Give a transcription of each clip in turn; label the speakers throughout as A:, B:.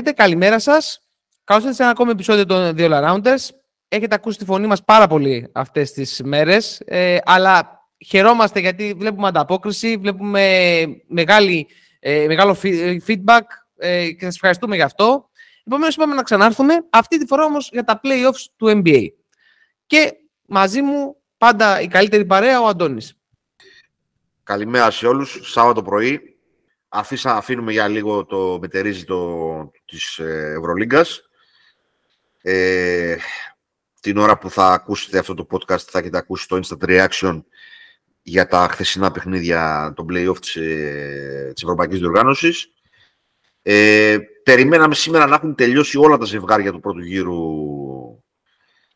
A: Χαίρετε, καλημέρα σας. Καλώς ήρθατε σε ένα ακόμη επεισόδιο των The All Arounders. Έχετε ακούσει τη φωνή μας πάρα πολύ αυτές τις μέρες. Ε, αλλά χαιρόμαστε γιατί βλέπουμε ανταπόκριση, βλέπουμε μεγάλη, ε, μεγάλο feedback ε, και σας ευχαριστούμε γι' αυτό. Επομένως, είπαμε να ξανάρθουμε. Αυτή τη φορά όμως για τα playoffs του NBA. Και μαζί μου πάντα η καλύτερη παρέα ο Αντώνης.
B: Καλημέρα σε όλους. Σάββατο πρωί αφήσα, αφήνουμε για λίγο το μετερίζει το, της ε, Ευρωλίγκας. Ε, την ώρα που θα ακούσετε αυτό το podcast θα έχετε ακούσει το Instant Reaction για τα χθεσινά παιχνίδια των play-off της, ε, της Ευρωπαϊκής Διοργάνωσης. Ε, περιμέναμε σήμερα να έχουν τελειώσει όλα τα ζευγάρια του πρώτου γύρου.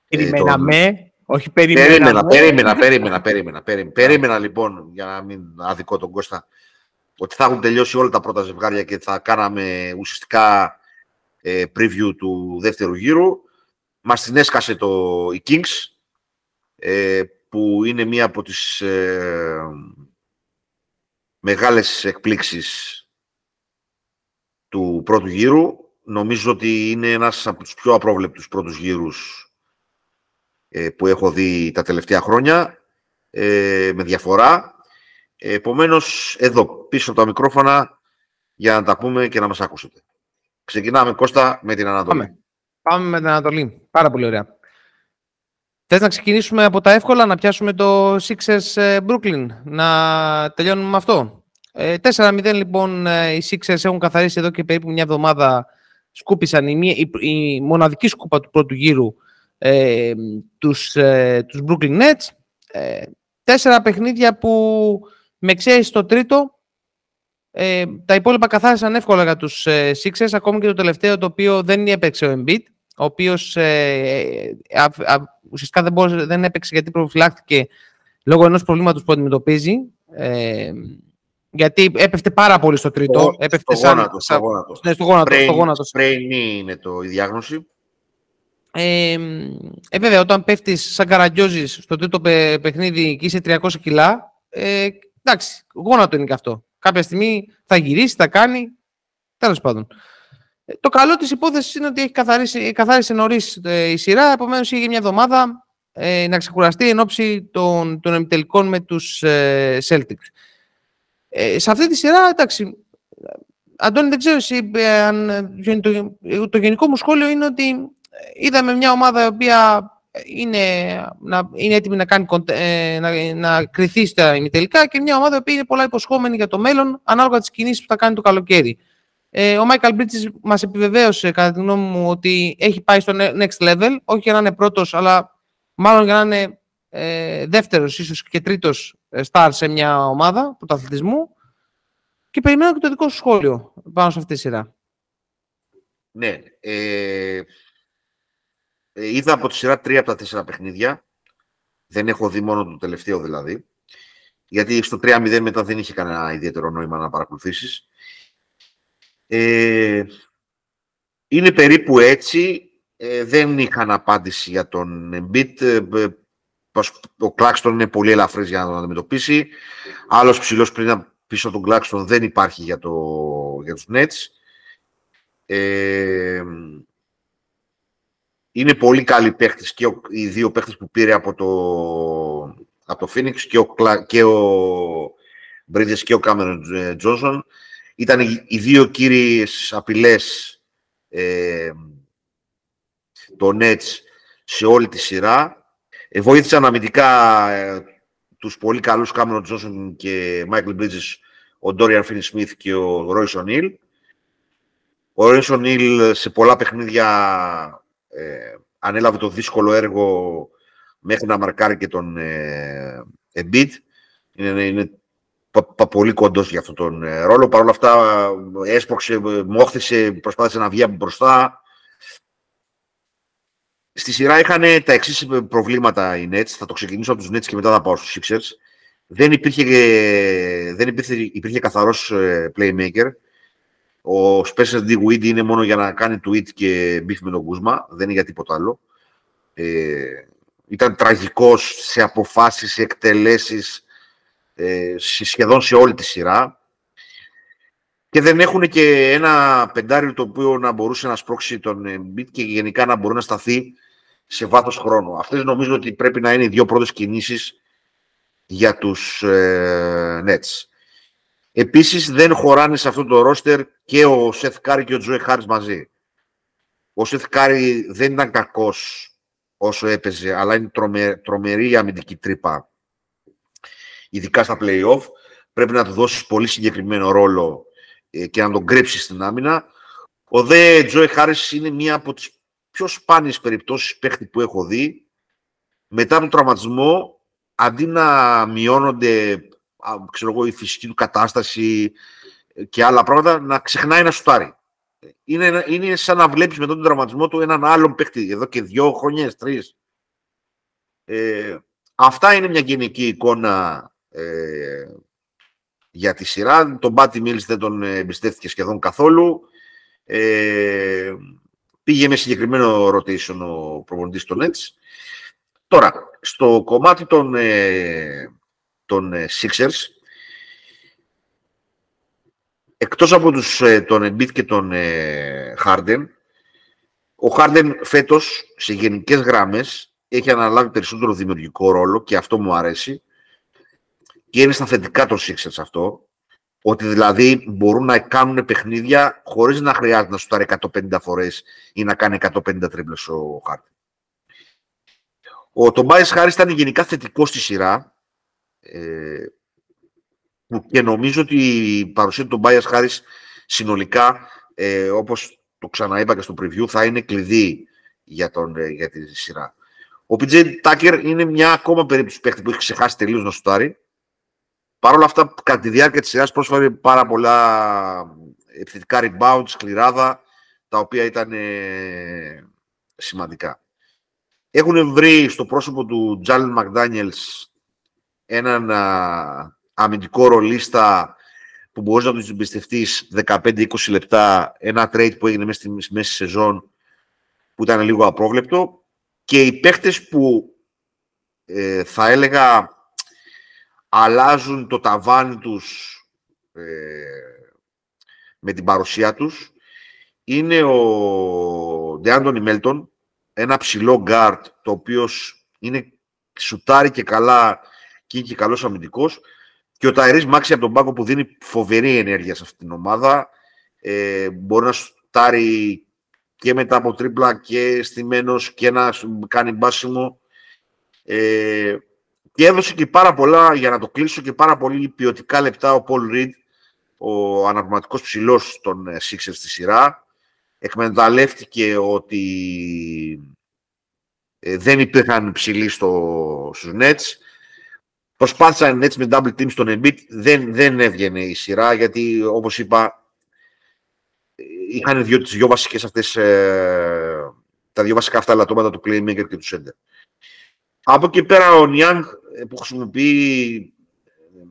A: Περιμέναμε, όχι
B: περιμέναμε. Περίμενα, περίμενα, περίμενα, περίμενα. Περίμενα, λοιπόν, για να μην αδικό τον Κώστα, ότι θα έχουν τελειώσει όλα τα πρώτα ζευγάρια και θα κάναμε ουσιαστικά ε, preview του δεύτερου γύρου. Μας την έσκασε το, η Kings, ε, που είναι μία από τις ε, μεγάλες εκπλήξεις του πρώτου γύρου. Νομίζω ότι είναι ένας από τους πιο απρόβλεπτους πρώτους γύρους ε, που έχω δει τα τελευταία χρόνια, ε, με διαφορά. Επομένως, εδώ, πίσω από τα μικρόφωνα, για να τα πούμε και να μας ακούσετε. Ξεκινάμε, Κώστα, με την Ανατολή.
A: Πάμε, Πάμε με την Ανατολή. Πάρα πολύ ωραία. Θες να ξεκινήσουμε από τα εύκολα, να πιάσουμε το Sixers ε, Brooklyn, να τελειώνουμε με αυτό; 4-0 ε, λοιπόν ε, οι Sixers έχουν καθαρίσει εδώ και περίπου μια εβδομάδα σκούπισαν η, η, η μοναδική σκούπα του πρώτου γύρου ε, τους, ε, τους Brooklyn Nets. Ε, τέσσερα παιχνίδια που με ξέρεις στο τρίτο. Ε, τα υπόλοιπα καθάρισαν εύκολα για τους ε, Sixers, ακόμη και το τελευταίο το οποίο δεν έπαιξε ο Embiid, ο οποίος ε, ουσιαστικά δεν, μπορούσε, δεν έπαιξε γιατί προφυλάχθηκε λόγω ενός προβλήματος που αντιμετωπίζει. Ε, γιατί έπεφτε πάρα πολύ στο τρίτο.
B: Στο,
A: έπεφτε
B: στο, σαν, γόνατο, στο γόνατο.
A: Ναι, στο γόνατο. στο γόνατο.
B: είναι το, η διάγνωση.
A: Ε, ε, βέβαια, όταν πέφτεις σαν καραγκιόζης στο τρίτο παιχνίδι και είσαι 300 κιλά, ε, εντάξει, γόνατο είναι και αυτό. Κάποια στιγμή θα γυρίσει, θα κάνει. Τέλος πάντων. Ε, το καλό της υπόθεσης είναι ότι έχει καθαρίσει, καθάρισε νωρίς ε, η σειρά. Επομένως, είχε μια εβδομάδα ε, να ξεκουραστεί εν ώψη των, των επιτελικών με τους ε, Celtics. Ε, σε αυτή τη σειρά, εντάξει, Αντώνη, δεν ξέρω εσύ αν το, το γενικό μου σχόλιο είναι ότι είδαμε μια ομάδα η οποία είναι, να, είναι έτοιμη να, κάνει, ε, να, να κρυθεί στα ημιτελικά και μια ομάδα που είναι πολλά υποσχόμενη για το μέλλον ανάλογα τις κινήσεις που θα κάνει το καλοκαίρι. Ε, ο Μάικαλ Μπρίτσις μας επιβεβαίωσε κατά τη γνώμη μου ότι έχει πάει στο next level, όχι για να είναι πρώτος αλλά μάλλον για να είναι ε, δεύτερος ίσως και τρίτος ε, star σε μια ομάδα πρωταθλητισμού και περιμένω και το δικό σου σχόλιο πάνω σε αυτή τη σειρά.
B: Ναι, ε, ε, είδα από τη σειρά τρία από τα τέσσερα παιχνίδια. Δεν έχω δει μόνο το τελευταίο δηλαδή. Γιατί στο 3-0 μετά δεν είχε κανένα ιδιαίτερο νόημα να παρακολουθήσεις. Ε, είναι περίπου έτσι. Ε, δεν είχαν απάντηση για τον Embiid. Ε, ο Κλάξτον είναι πολύ ελαφρύς για να τον αντιμετωπίσει. Άλλος ψηλός πριν πίσω τον Κλάξτον δεν υπάρχει για, το, για τους Nets. Ε, είναι πολύ καλοί παίχτες και οι δύο παίχτες που πήρε από το, από το Phoenix και ο, και ο Bridges και ο Cameron Johnson. Ήταν οι δύο κύριες απειλές ε, το Nets σε όλη τη σειρά. Ε, βοήθησαν αμυντικά ε, τους πολύ καλούς Cameron Johnson και Michael Bridges, ο Dorian Finney-Smith και ο Royce O'Neal. Ο Royce O'Neal σε πολλά παιχνίδια ε, ανέλαβε το δύσκολο έργο μέχρι να μαρκάρει και τον ε, Embiid. Είναι, είναι πολύ κοντός για αυτόν τον ε, ρόλο. Παρ' όλα αυτά έσπρωξε, μόχθησε, προσπάθησε να βγει από μπροστά. Στη σειρά είχαν τα εξής προβλήματα οι Nets. Θα το ξεκινήσω από τους Nets και μετά θα πάω στους Sixers. Δεν υπήρχε, δεν υπήρχε, υπήρχε καθαρός playmaker. Ο Spencer D. είναι μόνο για να κάνει tweet και beef με τον Kuzma, δεν είναι για τίποτα άλλο. Ε, ήταν τραγικός σε αποφάσεις, σε εκτελέσεις, ε, σχεδόν σε όλη τη σειρά. και δεν έχουν και ένα πεντάρι το οποίο να μπορούσε να σπρώξει τον Embiid και γενικά να μπορεί να σταθεί σε βάθος χρόνου. Αυτές νομίζω ότι πρέπει να είναι οι δύο πρώτες κινήσεις για τους ε, Nets. Επίσης δεν χωράνε σε αυτό το ρόστερ και ο Seth Curry και ο Joe Harris μαζί. Ο Seth Curry δεν ήταν κακός όσο έπαιζε, αλλά είναι τρομε, τρομερή αμυντική τρύπα, ειδικά στα play-off. Πρέπει να του δώσεις πολύ συγκεκριμένο ρόλο ε, και να τον κρύψεις στην άμυνα. Ο δε Joe Harris είναι μία από τις πιο σπάνιες περιπτώσεις παίχτη που έχω δει. Μετά τον τραυματισμό, αντί να μειώνονται ξέρω εγώ, η φυσική του κατάσταση και άλλα πράγματα, να ξεχνάει να σουτάρει. Είναι, είναι σαν να βλέπεις με τον τραυματισμό του έναν άλλον παίχτη, εδώ και δύο χρονιές, τρεις. Ε, αυτά είναι μια γενική εικόνα ε, για τη σειρά. Τον Μπάτι Μίλς δεν τον εμπιστεύτηκε σχεδόν καθόλου. Ε, πήγε με συγκεκριμένο rotation ο προπονητής των Nets. Τώρα, στο κομμάτι των, ε, των ε, Sixers, εκτός από τους, ε, τον Embiid και τον ε, Harden, ο Harden φέτος σε γενικές γράμμες έχει αναλάβει περισσότερο δημιουργικό ρόλο και αυτό μου αρέσει και είναι στα θετικά των Sixers αυτό, ότι δηλαδή μπορούν να κάνουν παιχνίδια χωρίς να χρειάζεται να σου 150 φορές ή να κάνει 150 τρίπλες ο Harden. Ο Τομπάις Χάρης ήταν γενικά θετικός στη σειρά ε, και νομίζω ότι η παρουσία του Τομπάις Χάρης συνολικά, ε, όπως το ξαναείπα και στο preview, θα είναι κλειδί για, τον, ε, για τη σειρά. Ο PJ Tucker είναι μια ακόμα περίπτωση παίχτη που έχει ξεχάσει τελείως να σουτάρει. Παρ' όλα αυτά, κατά τη διάρκεια της σειράς πρόσφερε πάρα πολλά επιθετικά rebound, σκληράδα, τα οποία ήταν ε, σημαντικά. Έχουν βρει στο πρόσωπο του Τζάλιν Μακδάνιελς έναν α, αμυντικό ρολίστα που μπορεί να του εμπιστευτεί 15-20 λεπτά, ένα trade που έγινε μέσα στη μέση σεζόν που ήταν λίγο απρόβλεπτο. Και οι παίχτες που ε, θα έλεγα αλλάζουν το ταβάνι τους ε, με την παρουσία τους είναι ο De'Anthony Melton, ένα ψηλό γκάρτ το οποίος είναι σουτάρει και καλά και είναι και καλός αμυντικός και ο Tyrese Maxey από τον πάγκο που δίνει φοβερή ενέργεια σε αυτήν την ομάδα ε, μπορεί να σουτάρει και μετά από ντρίπλα και στημένος και να κάνει μπάσιμο ε, και έδωσε και πάρα πολλά, για να το κλείσω, και πάρα πολύ ποιοτικά λεπτά ο Πολ Ριντ, ο αναπληρωματικός ψηλός των ε, Sixers στη σειρά. Εκμεταλλεύτηκε ότι ε, δεν υπήρχαν ψηλοί στο, στους Nets. Προσπάθησαν Nets με double team στον Embiid. Δεν, δεν έβγαινε η σειρά, γιατί όπως είπα, είχαν δύο, τις δυο βασικές αυτές, ε, τα δύο βασικά αυτά λατώματα του Playmaker και του Center. Από εκεί πέρα ο Νιάνγκ ε, που χρησιμοποιεί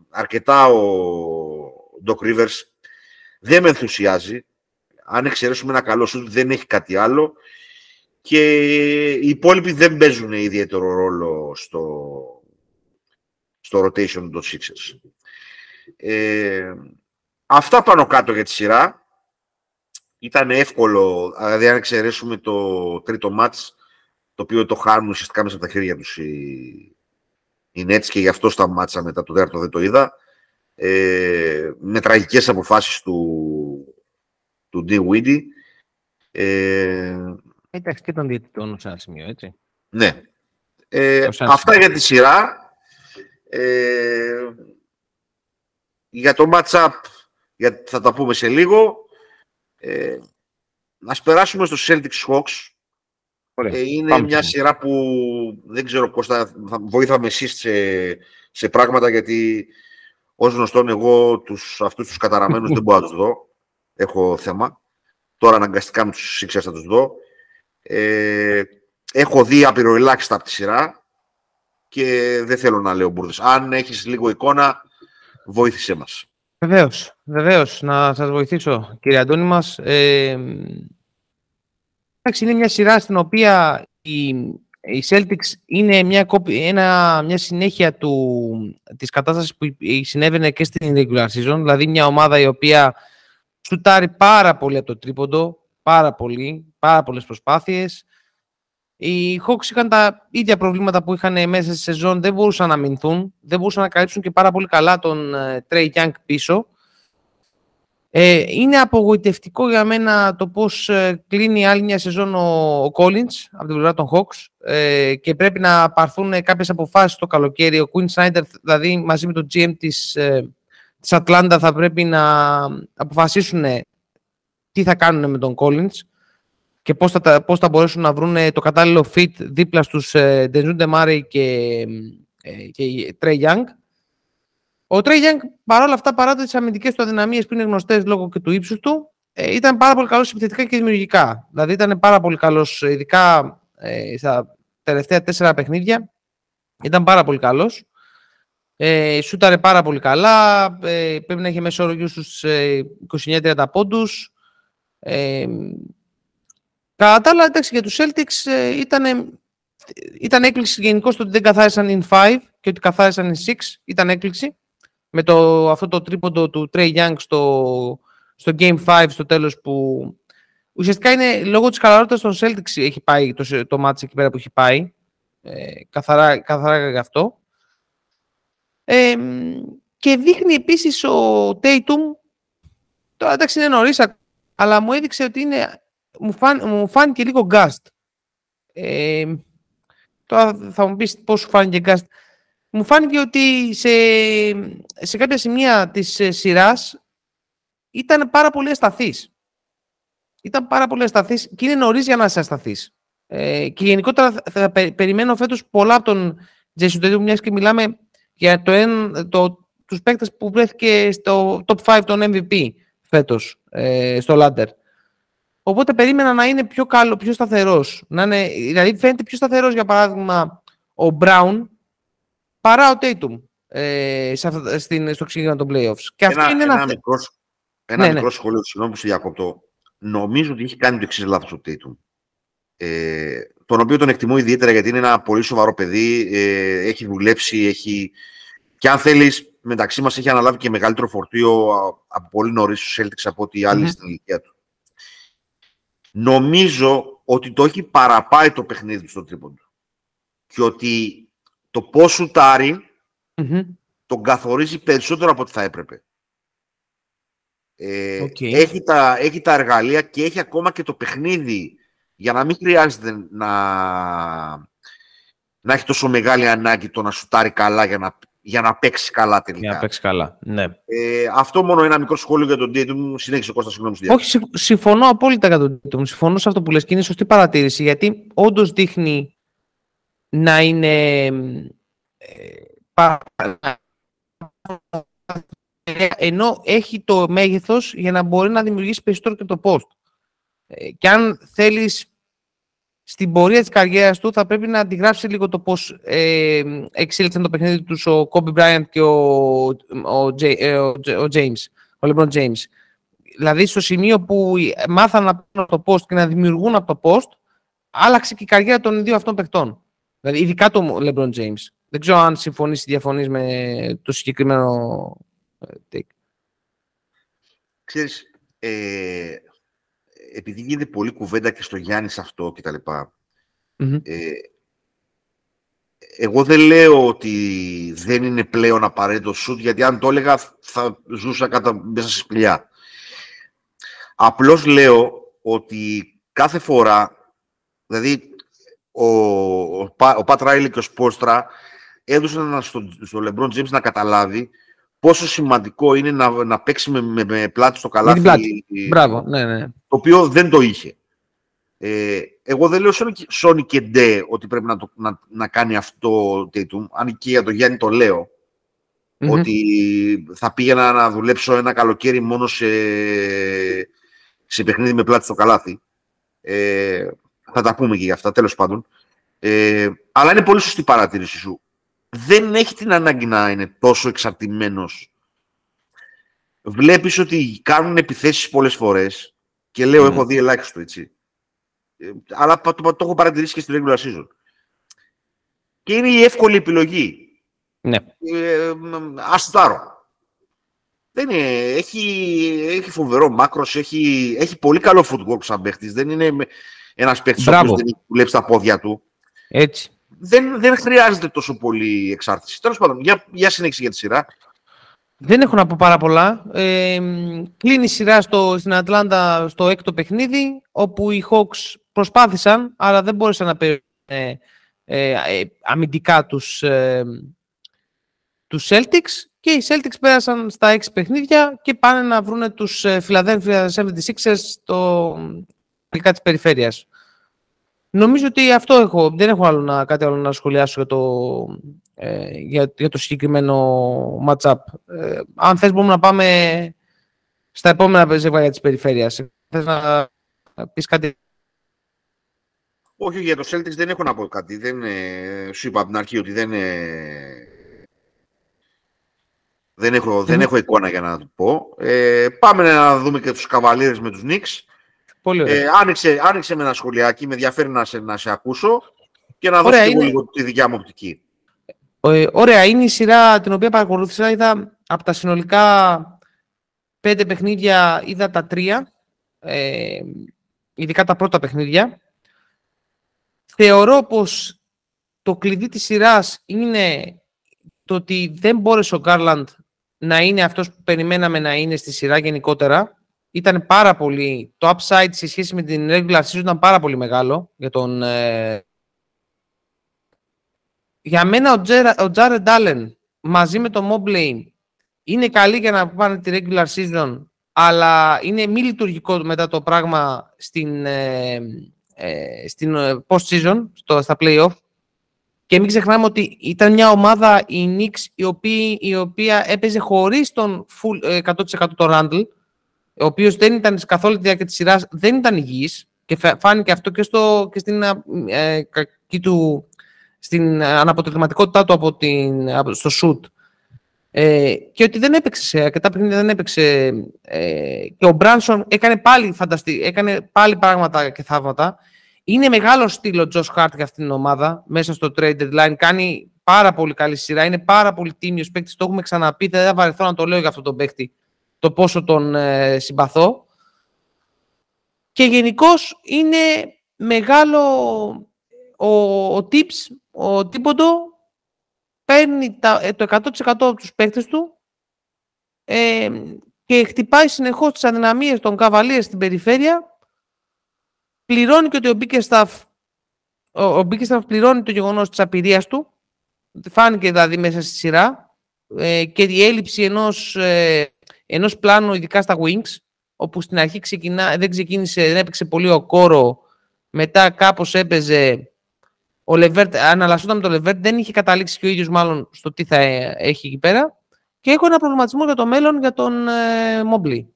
B: αρκετά ο Doc Rivers δεν με ενθουσιάζει. Αν εξαιρέσουμε ένα καλό σου, δεν έχει κάτι άλλο. Και οι υπόλοιποι δεν παίζουν ιδιαίτερο ρόλο στο, στο rotation των Sixers. Ε, αυτά πάνω κάτω για τη σειρά. Ήταν εύκολο, δηλαδή αν εξαιρέσουμε το τρίτο μάτς, το οποίο το χάνουν ουσιαστικά μέσα από τα χέρια τους οι, είναι έτσι και γι' αυτό σταμάτησα μετά το δεύτερο, δεν το είδα. Ε, με τραγικές αποφάσεις του, του D. Weedy.
A: Ε, Εντάξει και τον διαιτητών σε ένα σημείο, έτσι.
B: Ναι. Ε, αυτά για τη σειρά. Ε, για το match-up, για, θα τα πούμε σε λίγο. Ε, ας περάσουμε στο Celtics Hawks. Ε, είναι μια σειρά που δεν ξέρω πώς θα, θα βοήθαμε εσείς σε, σε πράγματα γιατί ως γνωστόν εγώ τους, αυτούς τους καταραμένους δεν μπορώ να τους δω. Έχω θέμα. Τώρα αναγκαστικά με τους Sixers θα τους δω. Ε, έχω δει απειροελάχιστα από τη σειρά και δεν θέλω να λέω μπουρδες. Αν έχεις λίγο εικόνα, βοήθησέ μας.
A: Βεβαίως, βεβαίως. Να σας βοηθήσω, κύριε Αντώνη μας. Ε, Εντάξει, είναι μια σειρά στην οποία η, η Celtics είναι μια, ένα, μια συνέχεια του, της κατάστασης που συνέβαινε και στην regular season, δηλαδή μια ομάδα η οποία Σουτάρει πάρα πολύ από το τρίποντο, πάρα πολύ, πάρα πολλές προσπάθειες. Οι Hawks είχαν τα ίδια προβλήματα που είχαν μέσα στη σεζόν, δεν μπορούσαν να αμυνθούν, δεν μπορούσαν να καλύψουν και πάρα πολύ καλά τον Trey Young πίσω. Ε, είναι απογοητευτικό για μένα το πώς ε, κλείνει άλλη μια σεζόν ο, ο Collins από την πλευρά των Hawks ε, και πρέπει να πάρθουν κάποιες αποφάσεις το καλοκαίρι. Ο Quinn Snyder, δηλαδή μαζί με τον GM της, ε, της Atlanta θα πρέπει να αποφασίσουν τι θα κάνουν με τον Collins και πώς θα, πώς θα μπορέσουν να βρουν το κατάλληλο fit δίπλα στους ε, Denzel και, ε, και Trey Young. Ο Τρέι Γιάνγκ παρόλα αυτά, παρά τις αμυντικές του αδυναμίες που είναι γνωστές λόγω και του ύψους του, ε, ήταν πάρα πολύ καλός επιθετικά και δημιουργικά. Δηλαδή ήταν πάρα πολύ καλός, ειδικά ε, στα τελευταία τέσσερα παιχνίδια. Ήταν πάρα πολύ καλός. Ε, σούταρε πάρα πολύ καλά. Ε, πρέπει να έχει μέσο όρο στους 29-30 πόντους. Ε, κατά τα άλλα, εντάξει, για τους Celtics ε, ήταν, ήταν έκπληξη γενικώ το ότι δεν καθάρισαν in 5 και ότι καθάρισαν in 6. Ήταν έκπληξη. Με το, αυτό το τρίποντο του Trey Young στο, στο Game 5 στο τέλος που ουσιαστικά είναι λόγω της χαλαρότητας των Celtics έχει πάει το, το μάτς εκεί πέρα που έχει πάει. Ε, καθαρά, καθαρά γι' αυτό. Ε, και δείχνει επίσης ο Tatum τώρα εντάξει είναι νωρίς αλλά μου έδειξε ότι είναι μου, φάν, μου φάνηκε λίγο γκάστ ε, τώρα θα μου πεις πώς σου φάνηκε γκάστ μου φάνηκε ότι σε, σε κάποια σημεία της ε, σειράς ήταν πάρα πολύ ασταθής. Ήταν πάρα πολύ ασταθής και είναι νωρίς για να είσαι ασταθής. Ε, και γενικότερα θα, θα περιμένω φέτος πολλά από τον Jason Tatum, μιας και μιλάμε για το, εν, το, τους παίκτες που βρέθηκε στο top 5 των MVP φέτος ε, στο Ladder. Οπότε περίμενα να είναι πιο καλό, πιο σταθερός. Να είναι, δηλαδή φαίνεται πιο σταθερός για παράδειγμα ο Brown παρά ο Tatum ε, στην, στο ξεκίνημα των playoffs.
B: Και ένα, αυτό είναι ένα, ένα μικρό, ένα ναι, μικρό ναι. σχόλιο, συγγνώμη που σε διακόπτω. Νομίζω ότι έχει κάνει το εξής λάθος ο Tatum. Ε, τον οποίο τον εκτιμώ ιδιαίτερα γιατί είναι ένα πολύ σοβαρό παιδί. Ε, έχει δουλέψει, έχει. Και αν θέλεις, μεταξύ μας έχει αναλάβει και μεγαλύτερο φορτίο από πολύ νωρίς στου Celtics από ό,τι άλλοι mm-hmm. στην ηλικία του. Νομίζω ότι το έχει παραπάει το παιχνίδι του στο τρίποντο. Και ότι το πώς σουτάρει mm-hmm. τον καθορίζει περισσότερο από ό,τι θα έπρεπε. Ε, έχει, τα, έχει τα εργαλεία και έχει ακόμα και το παιχνίδι για να μην χρειάζεται να, να έχει τόσο μεγάλη ανάγκη το να σουτάρει καλά για να, για να παίξει καλά τελικά.
A: Για να παίξει καλά, ναι.
B: Ε, αυτό μόνο ένα μικρό σχόλιο για τον Dayton. Συνέχισε Κώστα, συγγνώμη.
A: Όχι, συμφωνώ απόλυτα για τον Dayton. Συμφωνώ σε αυτό που λες και είναι σωστή παρατήρηση γιατί όντως δείχνει να είναι ενώ έχει το μέγεθος για να μπορεί να δημιουργήσει περισσότερο και το post. Ε, και αν θέλεις στην πορεία της καριέρας του θα πρέπει να αντιγράψει λίγο το πώς ε, εξήλθαν το παιχνίδι τους ο Kobe Bryant και ο, ο, ε, ο, ο James, ο LeBron James. Δηλαδή στο σημείο που μάθαν να παίρνουν το post και να δημιουργούν από το post, άλλαξε και η καριέρα των δύο αυτών παιχτών. Δηλαδή, ειδικά το LeBron James. Δεν ξέρω αν συμφωνείς ή διαφωνείς με το συγκεκριμένο ε, take.
B: Ξέρεις, ε, επειδή γίνεται πολύ κουβέντα και στο Γιάννης αυτό και τα λοιπά, ε, εγώ δεν λέω ότι δεν είναι πλέον απαραίτητο σουτ, γιατί αν το έλεγα θα ζούσα κάτω μέσα στη σπηλιά. Απλώς λέω ότι κάθε φορά, δηλαδή ο, ο, ο Πατ Ράιλι και ο Σπόστρα έδωσαν στον στο LeBron James να καταλάβει πόσο σημαντικό είναι να, να παίξει με, με, με πλάτη στο καλάθι.
A: Πλάτη. Μπράβο, ναι, ναι.
B: Το οποίο δεν το είχε. Ε, εγώ δεν λέω Sony και Ντε ότι πρέπει να, το, να, να κάνει αυτό το Tatum. Αν και για τον Γιάννη το λέω. Mm-hmm. Ότι θα πήγαινα να δουλέψω ένα καλοκαίρι μόνο σε, σε παιχνίδι με πλάτη στο καλάθι. Ε, θα τα πούμε και για αυτά, τέλος πάντων. Ε, αλλά είναι πολύ σωστή η παρατήρηση σου. Δεν έχει την ανάγκη να είναι τόσο εξαρτημένος. Βλέπεις ότι κάνουν επιθέσεις πολλές φορές και λέω, έχω δει ελάχιστο, έτσι. Ε, αλλά το, το, το, έχω παρατηρήσει και στη regular season. Και είναι η εύκολη επιλογή.
A: Ναι.
B: Ε, αστάρω. Δεν είναι, έχει, έχει φοβερό μάκρος, έχει, έχει πολύ καλό footwork σαν παίχτης. Δεν είναι ένας παίχτης που δεν έχει δουλέψει τα πόδια του.
A: Έτσι.
B: Δεν, δεν χρειάζεται τόσο πολύ εξάρτηση. Τέλος πάντων, για, για συνέχιση για τη σειρά.
A: Δεν έχω να πω πάρα πολλά. Ε, κλείνει η σειρά στο, στην Ατλάντα στο έκτο παιχνίδι, όπου οι Hawks προσπάθησαν, αλλά δεν μπόρεσαν να παίρνουν ε, ε, αμυντικά τους, ε, τους Celtics και οι Celtics πέρασαν στα έξι παιχνίδια και πάνε να βρουν τους ε, Philadelphia 76ers στο τελικά της περιφέρειας. Νομίζω ότι αυτό έχω. Δεν έχω άλλο να, κάτι άλλο να σχολιάσω για το, ε, για, για το συγκεκριμένο match-up. Ε, αν θες μπορούμε να πάμε στα επόμενα ζευγάρια της περιφέρειας. Θες να πεις κάτι;
B: Όχι, για το Celtics δεν έχω να πω κάτι. Δεν, ε, σου είπα από την αρχή ότι δεν, δεν, έχω, δεν έχω εικόνα για να το πω. Ε, πάμε να δούμε και τους καβαλίρες με τους Knicks.
A: Πολύ ωραία. Ε,
B: άνοιξε, άνοιξε με ένα σχολιάκι, με ενδιαφέρει να σε, να σε ακούσω και να δώσω είναι... λίγο τη δικιά μου οπτική.
A: Ε, ωραία, είναι η σειρά την οποία παρακολούθησα. Είδα από τα συνολικά πέντε παιχνίδια, είδα τα τρία, ε, ειδικά τα πρώτα παιχνίδια. Θεωρώ πως το κλειδί της σειράς είναι το ότι δεν μπόρεσε ο Γκάρλαντ να είναι αυτός που περιμέναμε να είναι στη σειρά γενικότερα ήταν πάρα πολύ, το upside σε σχέση με την regular season ήταν πάρα πολύ μεγάλο για τον... Ε, για μένα ο, Τζέρα, ο Jared Allen μαζί με τον Mobley είναι καλή για να πάνε τη regular season αλλά είναι μη λειτουργικό μετά το πράγμα στην, ε, ε, στην ε, post-season, στο, στα play-off. Και μην ξεχνάμε ότι ήταν μια ομάδα, η Knicks, η οποία, η οποία έπαιζε χωρίς τον full, 100% τον Randall ο οποίος δεν ήταν καθόλου τη διάρκεια της σειράς, δεν ήταν υγιής και φάνηκε αυτό και, στο, και στην, ε, του, στην αναποτελεσματικότητά του από την, στο shoot. Ε, και ότι δεν έπαιξε σε αρκετά παιχνίδια, δεν έπαιξε. Ε, και ο Μπράνσον έκανε πάλι φανταστή, έκανε πάλι πράγματα και θαύματα. Είναι μεγάλο στυλ ο Τζος Χάρτ για αυτήν την ομάδα μέσα στο trade deadline. Κάνει πάρα πολύ καλή σειρά. Είναι πάρα πολύ τίμιος παίκτης. Το έχουμε ξαναπεί. Δεν θα βαρεθώ να το λέω για αυτόν τον παίκτη το πόσο τον ε, συμπαθώ. Και γενικώς είναι μεγάλο ο, ο Tips, ο Τίποντο, παίρνει τα, ε, το 100% από τους παίκτες του ε, και χτυπάει συνεχώς τις αδυναμίες των καβαλίες στην περιφέρεια. Πληρώνει και ότι ο Μπίκεσταφ ο, ο πληρώνει το γεγονός της απειρίας του. Φάνηκε δηλαδή μέσα στη σειρά. Ε, και η έλλειψη ενός ε, ενός πλάνου, ειδικά στα Wings, όπου στην αρχή ξεκινά, δεν ξεκίνησε, δεν έπαιξε πολύ ο Okoro, μετά κάπως έπαιζε ο LeVert, εναλλασσόταν με το LeVert, δεν είχε καταλήξει και ο ίδιος μάλλον στο τι θα έχει εκεί πέρα και έχω ένα προβληματισμό για το μέλλον για τον ε, Mobley.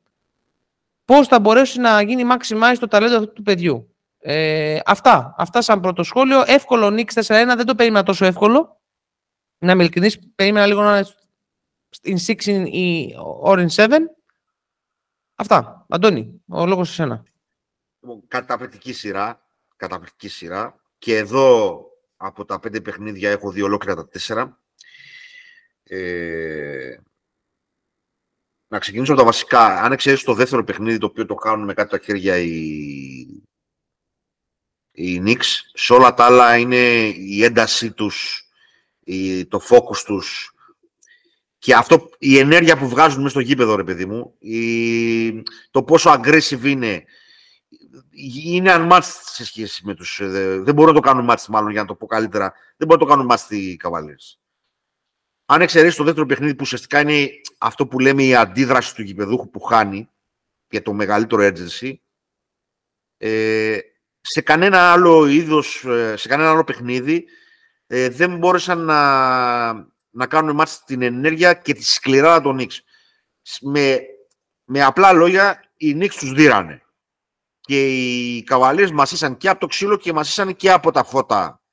A: Πώς θα μπορέσει να γίνει maximize το ταλέντο αυτού του παιδιού. Ε, αυτά, αυτά σαν πρώτο σχόλιο. Εύκολο Νίξ 4-1, δεν το περίμενα τόσο εύκολο. Να είμαι ειλικρινής, περίμενα λίγο να είναι in 6 ή or in 7. Αυτά. Αντώνη, ο λόγος σε σένα.
B: Λοιπόν, καταπληκτική σειρά. Καταπληκτική σειρά. Και εδώ από τα πέντε παιχνίδια έχω δει ολόκληρα τα τέσσερα. Ε, να ξεκινήσω από τα βασικά. Αν εξαιρέσεις το δεύτερο παιχνίδι, το οποίο το κάνουν με κάτι τα χέρια οι, οι Knicks, σε όλα τα άλλα είναι η έντασή τους, η, το focus τους, και αυτό, η ενέργεια που βγάζουν μέσα στο γήπεδο, ρε παιδί μου, η, το πόσο aggressive είναι, είναι unmatched σε σχέση με τους... Ε, δεν μπορούν να το κάνουν match, μάλλον, για να το πω καλύτερα. Δεν μπορούν να το κάνουν match οι Cavaliers. Αν εξαιρέσεις το δεύτερο παιχνίδι, που ουσιαστικά είναι αυτό που λέμε η αντίδραση του γηπεδούχου που χάνει για το μεγαλύτερο urgency, ε, σε κανένα άλλο είδος, ε, σε κανένα άλλο παιχνίδι, ε, δεν μπόρεσαν να, να κάνουν μάτς την ενέργεια και τη σκληράδα των Νίξ. Με, με απλά λόγια, οι Νίξ τους δίρανε. Και οι καβαλίες μασίσαν και από το ξύλο και μασίσαν και από τα φώτα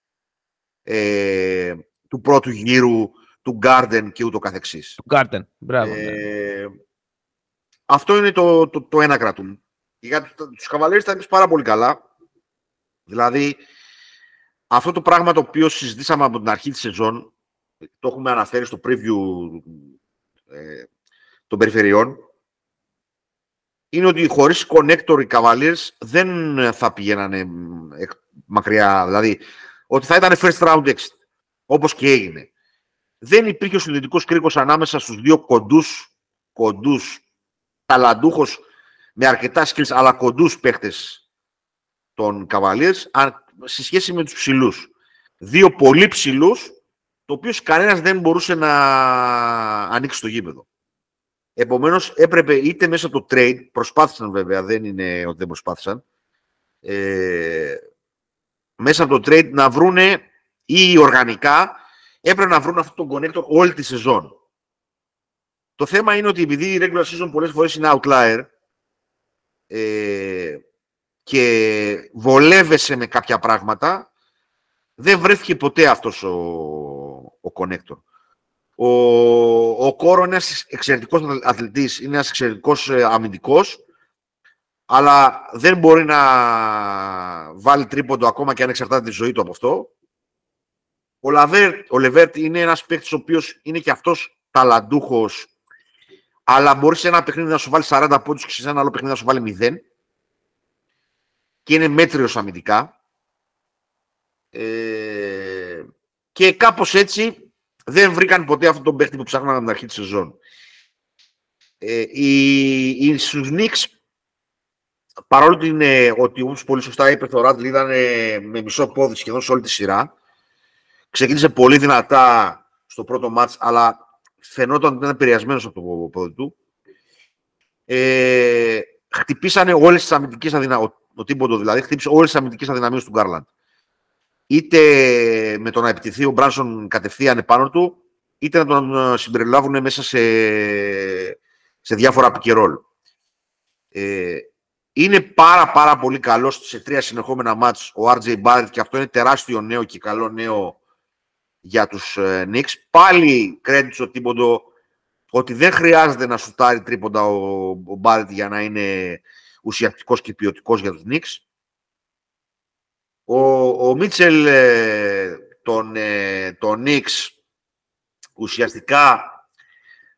B: ε, του πρώτου γύρου, του Garden και ούτω καθεξής.
A: Του Garden, μπράβο. Ε,
B: αυτό είναι το, το, το ένα κρατούν. Για τους καβαλίες τα πάρα πολύ καλά. Δηλαδή, αυτό το πράγμα το οποίο συζητήσαμε από την αρχή της σεζόν, το έχουμε αναφέρει στο preview ε, των περιφερειών είναι ότι χωρίς connector οι Cavaliers δεν θα πηγαίνανε μακριά. Δηλαδή, ότι θα ήταν first round exit, όπως και έγινε. Δεν υπήρχε ο συνδετικός κρίκος ανάμεσα στους δύο κοντούς, κοντούς, ταλαντούχος με αρκετά skills, αλλά κοντούς παίχτες των Cavaliers, σε σχέση με τους ψηλούς. Δύο πολύ ψηλούς, το οποίος κανένας δεν μπορούσε να ανοίξει το γήπεδο. Επομένως, έπρεπε είτε μέσα από το trade, προσπάθησαν βέβαια, δεν είναι ότι δεν προσπάθησαν, ε, μέσα από το trade να βρούνε ή οργανικά έπρεπε να βρουν αυτό τον connector όλη τη σεζόν. Το θέμα είναι ότι επειδή η regular season πολλές φορές είναι outlier ε, και βολεύεσαι με κάποια πράγματα, δεν βρέθηκε ποτέ αυτός ο, ο connector. Ο, ο Κόρο είναι ένας εξαιρετικός αθλητής, είναι ένας εξαιρετικός ε, αμυντικός, αλλά δεν μπορεί να βάλει τρίποντο ακόμα και αν εξαρτάται τη ζωή του από αυτό. Ο, Λαβέρ, ο Λεβέρτ είναι ένας παίκτης ο οποίος είναι και αυτός ταλαντούχος, αλλά μπορείς σε ένα παιχνίδι να σου βάλει 40 πόντους και σε ένα άλλο παιχνίδι να σου βάλει 0 και είναι μέτριος αμυντικά. Ε, και κάπως έτσι δεν βρήκαν ποτέ αυτόν τον παίχτη που ψάχναν από την αρχή της σεζόν. Ε, οι, οι στους παρόλο ότι, είναι, ότι όπως πολύ σωστά είπε ο Ράντλ, ήταν με μισό πόδι σχεδόν σε όλη τη σειρά, ξεκίνησε πολύ δυνατά στο πρώτο μάτς, αλλά φαινόταν ότι ήταν επηρεασμένος από το πόδι του. Ε, χτυπήσανε όλες τις αμυντικές αδυναμίες, ο, Τίμποντο δηλαδή, χτύπησε όλες τις αμυντικές αδυναμίες του Γκάρλαντ είτε με το να επιτεθεί ο Μπράνσον κατευθείαν επάνω του, είτε να τον ε, συμπεριλάβουν μέσα σε, σε διάφορα πικερόλ. Ε, είναι πάρα πάρα πολύ καλός σε τρία συνεχόμενα μάτς ο RJ Barrett και αυτό είναι τεράστιο νέο και καλό νέο για τους ε, Knicks. Πάλι credit στο τίποτο ότι δεν χρειάζεται να σουτάρει τρίποντα ο, ο Barrett για να είναι ουσιαστικός και ποιοτικός για τους Knicks. Ο, ο Μίτσελ ε, τον, ε, τον Νίξ ουσιαστικά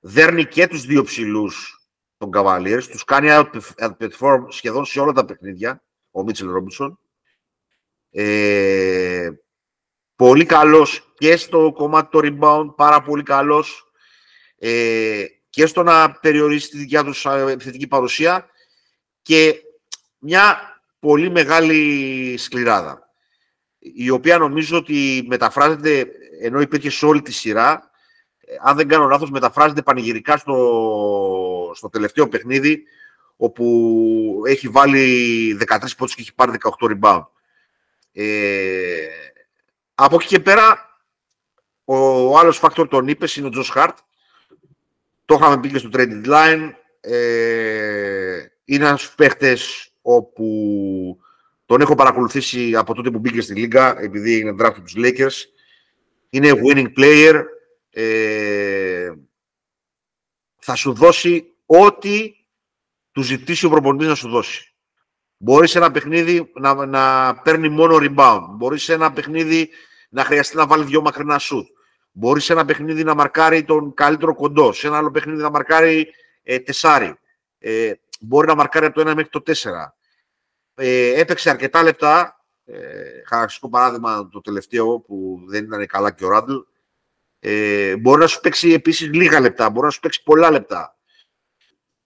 B: δέρνει και τους δύο ψηλούς των Cavaliers, τους κάνει outperform σχεδόν σε όλα τα παιχνίδια, ο Μίτσελ Ρόμπινσον. Ε, πολύ καλός και στο κομμάτι το rebound, πάρα πολύ καλός ε, και στο να περιορίσει τη δικιά τους επιθετική παρουσία και μια πολύ μεγάλη σκληράδα, η οποία νομίζω ότι μεταφράζεται, ενώ υπήρχε σε όλη τη σειρά, ε, αν δεν κάνω λάθος, μεταφράζεται πανηγυρικά στο, στο τελευταίο παιχνίδι, όπου έχει βάλει 13 πόντους και έχει πάρει 18 rebound. Ε, από εκεί και πέρα, ο, ο άλλος φάκτορ τον είπες είναι ο Τζος Χαρτ. Το είχαμε πει και στο trading line. Ε, είναι ένας παίχτες όπου τον έχω παρακολουθήσει από τότε που μπήκε στη Λίγκα, επειδή έγινε draft τους Lakers. Είναι winning player. Ε, θα σου δώσει ό,τι του ζητήσει ο προπονητής να σου δώσει. Μπορείς σε ένα παιχνίδι να, να παίρνει μόνο rebound. Μπορείς σε ένα παιχνίδι να χρειαστεί να βάλει δυο μακρινά shoot. Μπορείς σε ένα παιχνίδι να μαρκάρει τον καλύτερο κοντό. Σε ένα άλλο παιχνίδι να μαρκάρει ε, τεσάρι. Ε, μπορεί να μαρκάρει από το 1 μέχρι το 4. Ε, έπαιξε αρκετά λεπτά. Ε, χαρακτηριστικό παράδειγμα το τελευταίο που δεν ήταν καλά και ο Ράντλ. Ε, μπορεί να σου παίξει επίσης λίγα λεπτά, μπορεί να σου παίξει πολλά λεπτά.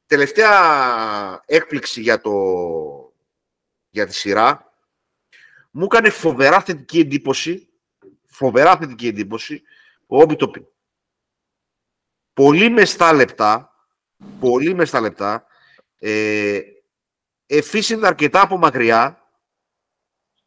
B: Τελευταία έκπληξη για, το, για τη σειρά μου έκανε φοβερά θετική εντύπωση φοβερά θετική εντύπωση ο Όμπι Πολύ μεστά λεπτά, πολύ μεστά λεπτά, ε, εφήσινε αρκετά από μακριά,